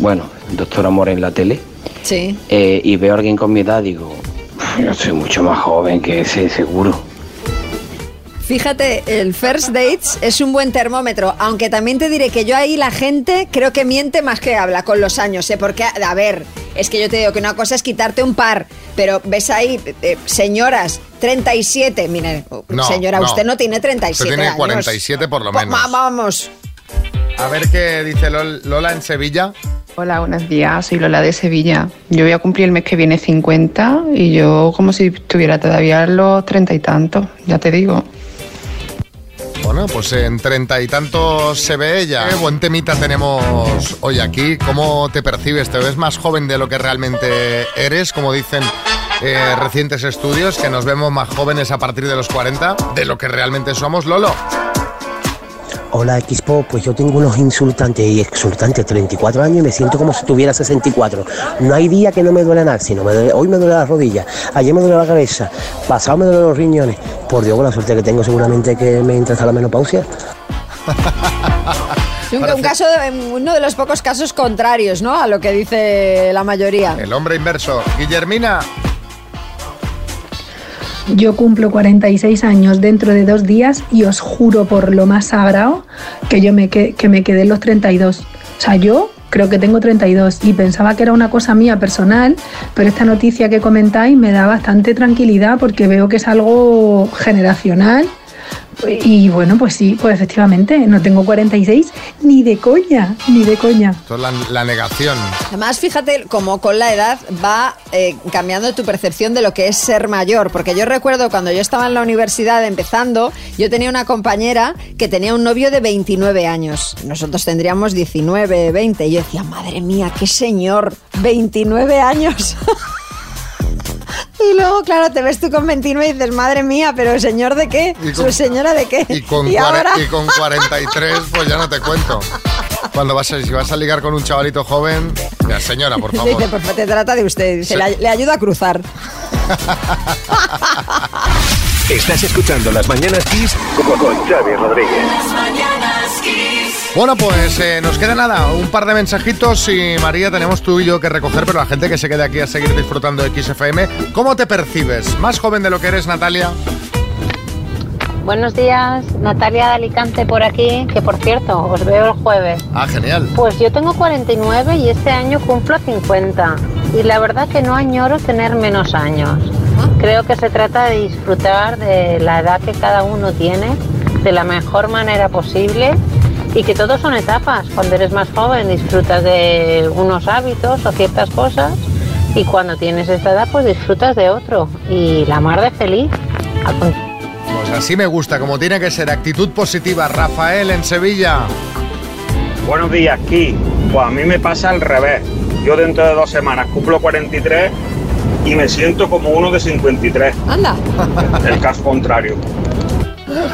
bueno, Doctor Amor en la tele,
Sí.
eh, y veo a alguien con mi edad, digo, "Uf, yo soy mucho más joven que ese, seguro.
Fíjate, el first dates es un buen termómetro, aunque también te diré que yo ahí la gente creo que miente más que habla con los años, ¿eh? Porque, a ver, es que yo te digo que una cosa es quitarte un par, pero ves ahí, eh, señoras, 37, mire,
No,
señora,
no.
usted no tiene 37
Usted tiene
años.
47 por lo
Va-
menos.
Vamos.
A ver qué dice Lol- Lola en Sevilla.
Hola, buenos días. Soy Lola de Sevilla. Yo voy a cumplir el mes que viene 50 y yo como si tuviera todavía los treinta y tantos, ya te digo.
Bueno, pues en treinta y tantos se ve ella. Qué buen temita tenemos hoy aquí. ¿Cómo te percibes? ¿Te ves más joven de lo que realmente eres? Como dicen eh, recientes estudios, que nos vemos más jóvenes a partir de los 40 de lo que realmente somos, Lolo.
Hola Xpo, pues yo tengo unos insultantes y exultantes 34 años y me siento como si tuviera 64. No hay día que no me duele nada, sino me duele- hoy me duele la rodilla, ayer me duele la cabeza, pasado me duele los riñones. Por Dios, con la suerte que tengo seguramente que me entra hasta la menopausia.
Un, un caso, de- uno de los pocos casos contrarios, ¿no? A lo que dice la mayoría.
El hombre inverso. Guillermina.
Yo cumplo 46 años dentro de dos días y os juro por lo más sagrado que yo me, que, que me quedé en los 32. O sea, yo creo que tengo 32 y pensaba que era una cosa mía personal, pero esta noticia que comentáis me da bastante tranquilidad porque veo que es algo generacional. Y bueno, pues sí, pues efectivamente, no tengo 46 ni de coña, ni de coña.
Esto es la, la negación.
Además, fíjate cómo con la edad va eh, cambiando tu percepción de lo que es ser mayor. Porque yo recuerdo cuando yo estaba en la universidad empezando, yo tenía una compañera que tenía un novio de 29 años. Nosotros tendríamos 19, 20. Y yo decía, madre mía, qué señor, 29 años. Y luego, claro, te ves tú con 29 y dices, madre mía, pero señor de qué?
Y con-
¿Su señora de qué?
Y con,
Y ahora-
y con 43, pues ya no te cuento. Cuando vas a, si vas a ligar con un chavalito joven, ya señora, por favor.
Dice, pues te trata de usted.
Sí.
le, le ayuda a cruzar.
Estás escuchando Las Mañanas Kiss con Xavi Rodríguez.
Las mañanas Kiss.
Bueno, pues eh, nos queda nada, un par de mensajitos y María tenemos tú y yo que recoger, pero la gente que se quede aquí a seguir disfrutando de XFM, ¿cómo te percibes? ¿Más joven de lo que eres, Natalia?
Buenos días, Natalia de Alicante por aquí, que por cierto, os veo el jueves.
Ah, genial.
Pues yo tengo 49 y este año cumplo 50. Y la verdad que no añoro tener menos años. Creo que se trata de disfrutar de la edad que cada uno tiene de la mejor manera posible y que todos son etapas. Cuando eres más joven disfrutas de unos hábitos o ciertas cosas y cuando tienes esta edad pues disfrutas de otro. Y la mar de feliz.
Pues así me gusta, como tiene que ser, actitud positiva. Rafael en Sevilla.
Buenos días, Ki. Pues a mí me pasa al revés. Yo dentro de dos semanas cumplo 43 y me siento como uno de 53.
Anda.
El caso contrario.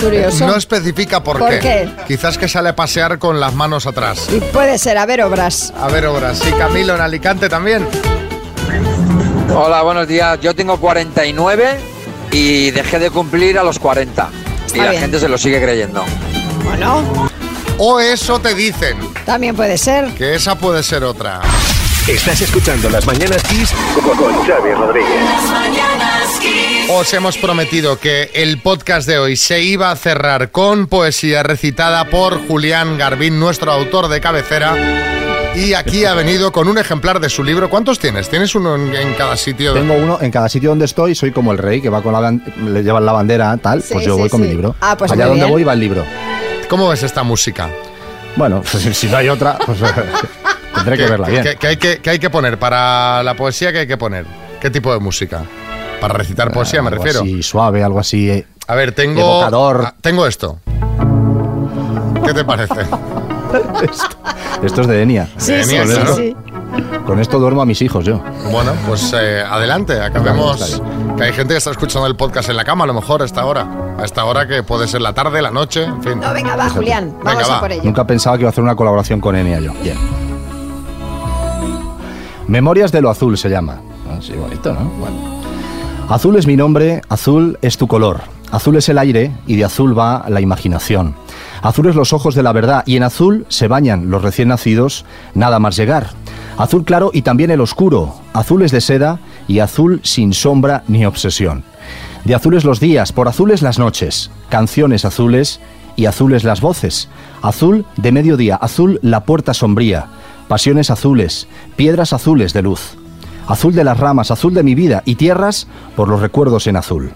Curioso.
No especifica por,
¿Por qué?
Quizás que sale a pasear con las manos atrás.
Y puede ser, a ver, obras.
A ver, obras. Sí, Camilo en Alicante también.
Hola, buenos días. Yo tengo 49 y dejé de cumplir a los 40. y la gente se lo sigue creyendo.
Bueno,
O eso te dicen,
también puede ser.
que esa puede ser otra.
Estás escuchando Las Mañanas Kiss con Xavi Rodríguez.
Las mañanas Kiss.
Os hemos prometido que el podcast de hoy se iba a cerrar con poesía recitada por Julián Garbín, nuestro autor de cabecera. Y aquí ha venido con un ejemplar de su libro. ¿Cuántos tienes? ¿Tienes uno en, en cada sitio?
Tengo uno en cada sitio donde estoy, soy como el rey que va con la le llevan la bandera, tal,
Sí,
pues yo
sí,
voy con mi libro.
Ah, pues
Allá donde
bien.
voy va el libro.
¿Cómo ves esta música?
Bueno, pues, si, si no hay otra, pues tendré que
¿Qué-
verla bien.
qué- hay que, qué hay que poner para la poesía? ¿Qué hay que poner? ¿Qué tipo de música? Para recitar poesía me
Algo
refiero.
Así suave, algo así. eh,
A ver, tengo.
Evocador.
ah, tengo esto. ¿Qué te parece?
Esto es de Enia.
Sí, De sí, Enia, sí, claro. sí.
Con esto duermo a mis hijos yo.
Bueno, pues eh, adelante, acabemos. Que hay gente que está escuchando el podcast en la cama, a lo mejor a esta hora. A esta hora que puede ser la tarde, la noche, en fin.
No, venga, va, Julián. Vamos
Venga,
a
va.
por ello.
Nunca pensaba que iba a hacer una colaboración con Enia yo. Bien. Memorias de lo azul se llama. Ah, bonito, ¿no? Bueno. Azul es mi nombre, azul es tu color. Azul es el aire y de azul va la imaginación. Azul es los ojos de la verdad y en azul se bañan los recién nacidos nada más llegar. Azul claro y también el oscuro. Azul es de seda y azul sin sombra ni obsesión. De azules los días, por azules las noches, canciones azules y azules las voces. Azul de mediodía, azul la puerta sombría, pasiones azules, piedras azules de luz. Azul de las ramas, azul de mi vida y tierras por los recuerdos en azul.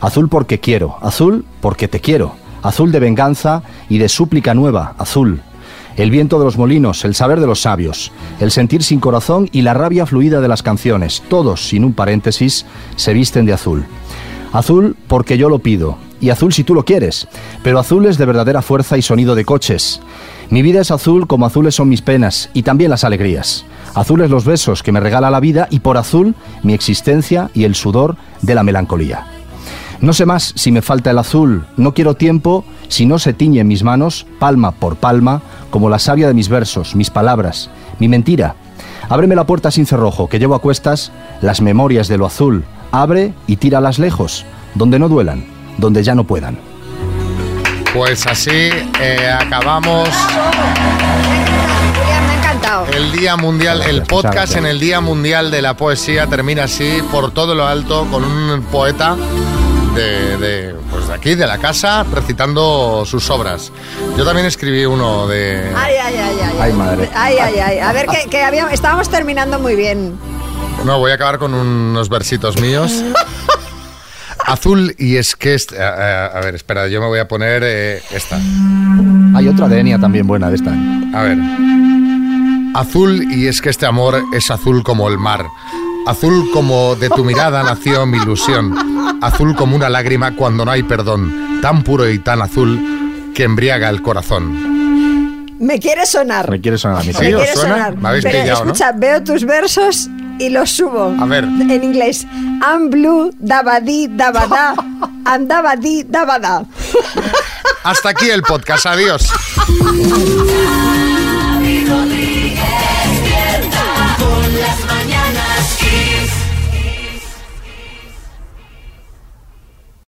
Azul porque quiero, azul porque te quiero. Azul de venganza y de súplica nueva, azul. El viento de los molinos, el saber de los sabios, el sentir sin corazón y la rabia fluida de las canciones, todos, sin un paréntesis, se visten de azul. Azul porque yo lo pido, y azul si tú lo quieres, pero azul es de verdadera fuerza y sonido de coches. Mi vida es azul como azules son mis penas y también las alegrías. Azules los besos que me regala la vida y por azul mi existencia y el sudor de la melancolía. No sé más si me falta el azul, no quiero tiempo si no se tiñe mis manos, palma por palma, como la savia de mis versos, mis palabras, mi mentira. Ábreme la puerta sin cerrojo, que llevo a cuestas las memorias de lo azul. Abre y tíralas lejos, donde no duelan, donde ya no puedan.
Pues así eh, acabamos
Me ha encantado.
el Día Mundial, el podcast
gracias.
en el Día Mundial de la Poesía termina así, por todo lo alto, con un poeta de, de, pues de aquí, de la casa, recitando sus obras. Yo también escribí uno de...
Ay, ay, ay, ay.
Ay, madre.
Ay, ay, ay. A ver, que, que habíamos- estábamos terminando muy bien.
No, voy a acabar con unos versitos míos. Azul y es que... este- a, a- a ver, espera, yo me voy a poner eh, esta.
Hay otra de Enya también buena de esta.
A ver. Azul y es que este amor es azul como el mar. Azul como de tu mirada nació mi ilusión. Azul como una lágrima cuando no hay perdón. Tan puro y tan azul que embriaga el corazón.
Me quiere sonar.
Me quiere sonar a mí.
Me
¿Sí? ¿Os
quiere
suena?
sonar.
Me habéis
Pero
pillado, ¿no?
escucha, veo tus versos y los subo.
A ver.
En inglés. I'm blue, dabadi, dabada. I'm dabadi, dabada.
Hasta aquí el podcast. Adiós.